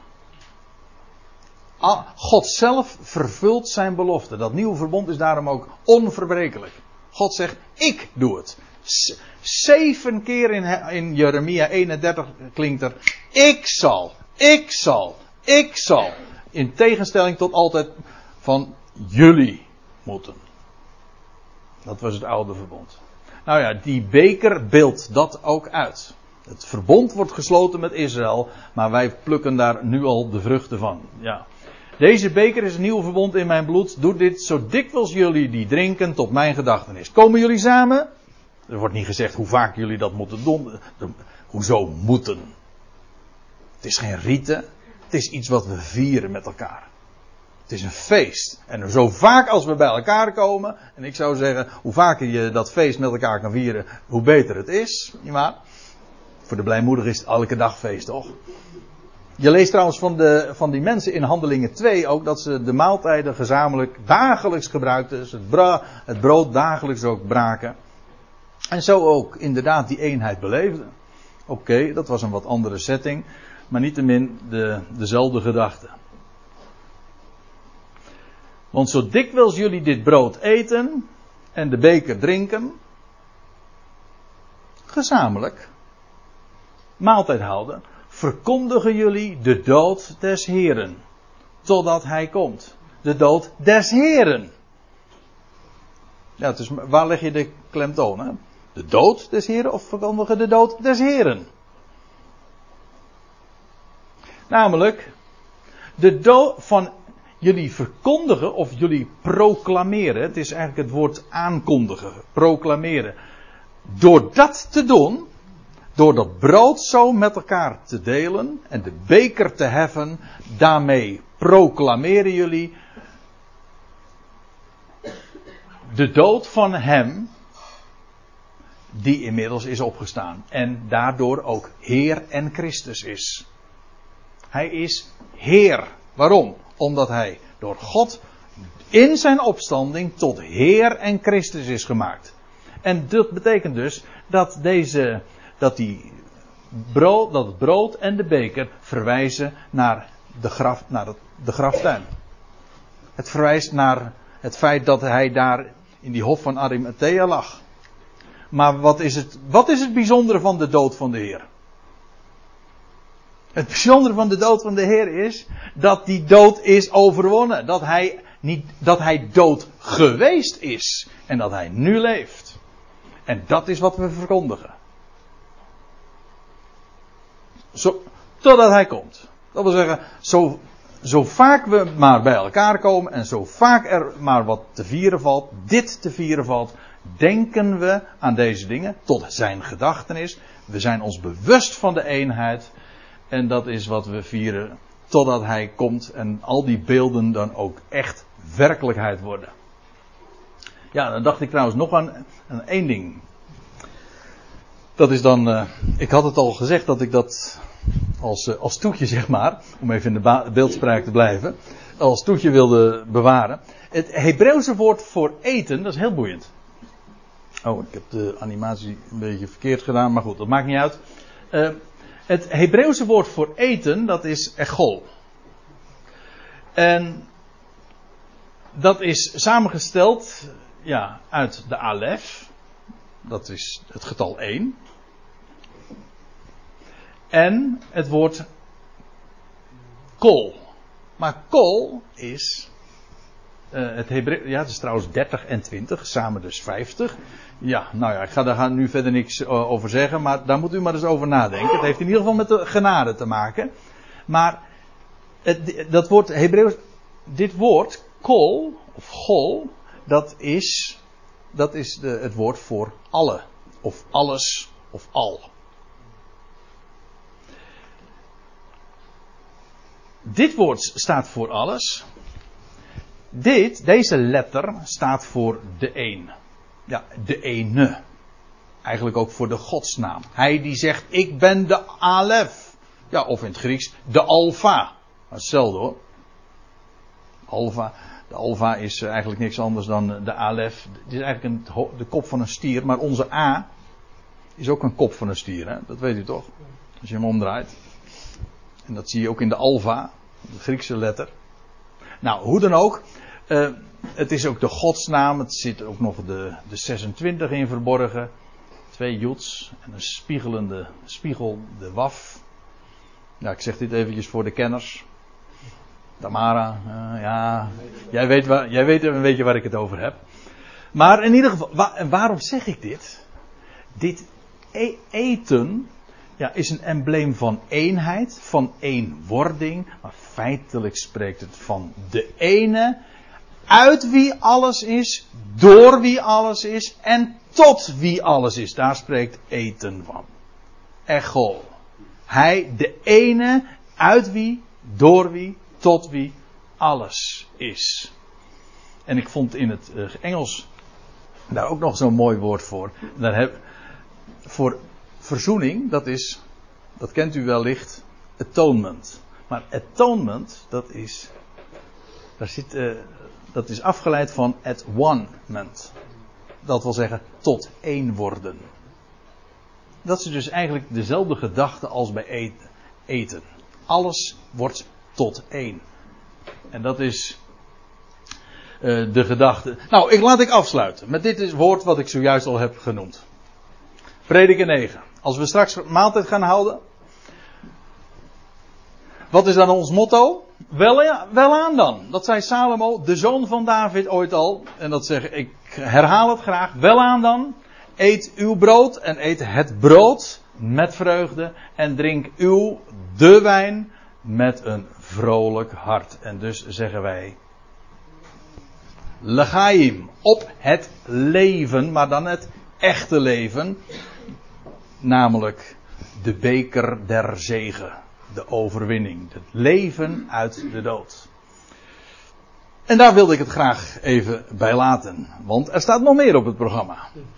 God zelf vervult zijn belofte. Dat nieuwe verbond is daarom ook onverbrekelijk. God zegt, ik doe het. zeven keer in, in Jeremia 31 klinkt er, ik zal, ik zal, ik zal. In tegenstelling tot altijd van jullie moeten. Dat was het oude verbond. Nou ja, die beker beeldt dat ook uit. Het verbond wordt gesloten met Israël, maar wij plukken daar nu al de vruchten van. Ja. Deze beker is een nieuw verbond in mijn bloed. Doe dit zo dikwijls jullie die drinken tot mijn gedachtenis. Komen jullie samen? Er wordt niet gezegd hoe vaak jullie dat moeten doen. Hoezo moeten? Het is geen rite. Het is iets wat we vieren met elkaar. Het is een feest. En zo vaak als we bij elkaar komen. En ik zou zeggen, hoe vaker je dat feest met elkaar kan vieren, hoe beter het is. Waar? Voor de blijmoedig is het elke dag feest, toch? Je leest trouwens van, de, van die mensen in Handelingen 2 ook dat ze de maaltijden gezamenlijk dagelijks gebruikten. Dus het, bra, het brood dagelijks ook braken. En zo ook inderdaad die eenheid beleefden. Oké, dat was een wat andere setting. Maar niettemin de, dezelfde gedachte. Want zo dikwijls jullie dit brood eten en de beker drinken, gezamenlijk maaltijd houden, verkondigen jullie de dood des Heren. Totdat hij komt. De dood des Heren. Ja, dus waar leg je de klemtoon? De dood des Heren of verkondigen de dood des Heren? Namelijk, de dood van jullie verkondigen of jullie proclameren. Het is eigenlijk het woord aankondigen, proclameren. Door dat te doen, door dat brood zo met elkaar te delen en de beker te heffen, daarmee proclameren jullie de dood van hem die inmiddels is opgestaan en daardoor ook Heer en Christus is. Hij is Heer. Waarom? Omdat hij door God in zijn opstanding tot Heer en Christus is gemaakt. En dat betekent dus dat deze, dat die brood, dat het brood en de beker verwijzen naar de, graf, naar de graftuin. Het verwijst naar het feit dat hij daar in die hof van Arimathea lag. Maar wat is het, wat is het bijzondere van de dood van de Heer? Het bijzondere van de dood van de Heer is dat die dood is overwonnen. Dat hij, niet, dat hij dood geweest is en dat hij nu leeft. En dat is wat we verkondigen. Zo, totdat hij komt. Dat wil zeggen, zo, zo vaak we maar bij elkaar komen en zo vaak er maar wat te vieren valt, dit te vieren valt, denken we aan deze dingen tot zijn gedachtenis. We zijn ons bewust van de eenheid en dat is wat we vieren totdat hij komt en al die beelden dan ook echt werkelijkheid worden. Ja, dan dacht ik trouwens nog aan, aan één ding. Dat is dan, uh, ik had het al gezegd dat ik dat als, uh, als toetje zeg maar, om even in de beeldspraak te blijven, als toetje wilde bewaren. Het Hebreeuwse woord voor eten, dat is heel boeiend. Oh, ik heb de animatie een beetje verkeerd gedaan, maar goed, dat maakt niet uit. Uh, het Hebreeuwse woord voor eten, dat is echol. En dat is samengesteld ja, uit de alef. Dat is het getal 1. En het woord kol. Maar kol is. Uh, het Hebreeuws, ja, het is trouwens 30 en 20, samen dus 50. Ja, nou ja, ik ga daar nu verder niks eh, over zeggen, maar daar moet u maar eens over nadenken. Het heeft in ieder geval met de genade te maken. Maar het, dat woord Hebreeuws, dit woord, kol, of gol, dat is, dat is de, het woord voor alle. Of alles, of al. Dit woord staat voor alles. Dit, deze letter staat voor de een. Ja, de ene. Eigenlijk ook voor de godsnaam. Hij die zegt, ik ben de Alef. Ja, of in het Grieks, de Alpha. Hetzelfde hoor. Alpha. De Alpha is eh, eigenlijk niks anders dan de Alef. Het is eigenlijk een, de kop van een stier. Maar onze A is ook een kop van een stier. Hè? Dat weet u toch? Als je hem omdraait. En dat zie je ook in de Alpha. De Griekse letter. Nou, hoe dan ook. Eh, het is ook de godsnaam. Het zit ook nog de, de 26 in verborgen. Twee jods en een spiegelende spiegel, de waf. Ja, ik zeg dit eventjes voor de kenners. Tamara, uh, ja, jij weet, waar, jij weet een beetje waar ik het over heb. Maar in ieder geval, wa waarom zeg ik dit? Dit e eten ja, is een embleem van eenheid, van eenwording. Maar feitelijk spreekt het van de ene, uit wie alles is, door wie alles is en tot wie alles is. Daar spreekt eten van. Echo. Hij, de ene, uit wie, door wie, tot wie alles is. En ik vond in het uh, Engels daar ook nog zo'n mooi woord voor. Daar heb, voor verzoening, dat is, dat kent u wellicht, atonement. Maar atonement, dat is, daar zit, uh, dat is afgeleid van at one-ment. Dat wil zeggen, tot één worden. Dat is dus eigenlijk dezelfde gedachte als bij eten. Alles wordt tot één. En dat is uh, de gedachte. Nou, ik laat ik afsluiten met dit woord wat ik zojuist al heb genoemd. Prediker 9. Als we straks maaltijd gaan houden. Wat is dan ons motto? Wel, wel aan dan. Dat zei Salomo, de zoon van David, ooit al. En dat zeg ik, herhaal het graag. Wel aan dan. Eet uw brood en eet het brood met vreugde. En drink uw de wijn met een vrolijk hart. En dus zeggen wij. Legaim, op het leven, maar dan het echte leven. Namelijk de beker der zegen. De overwinning. Het leven uit de dood. En daar wilde ik het graag even bij laten. Want er staat nog meer op het programma.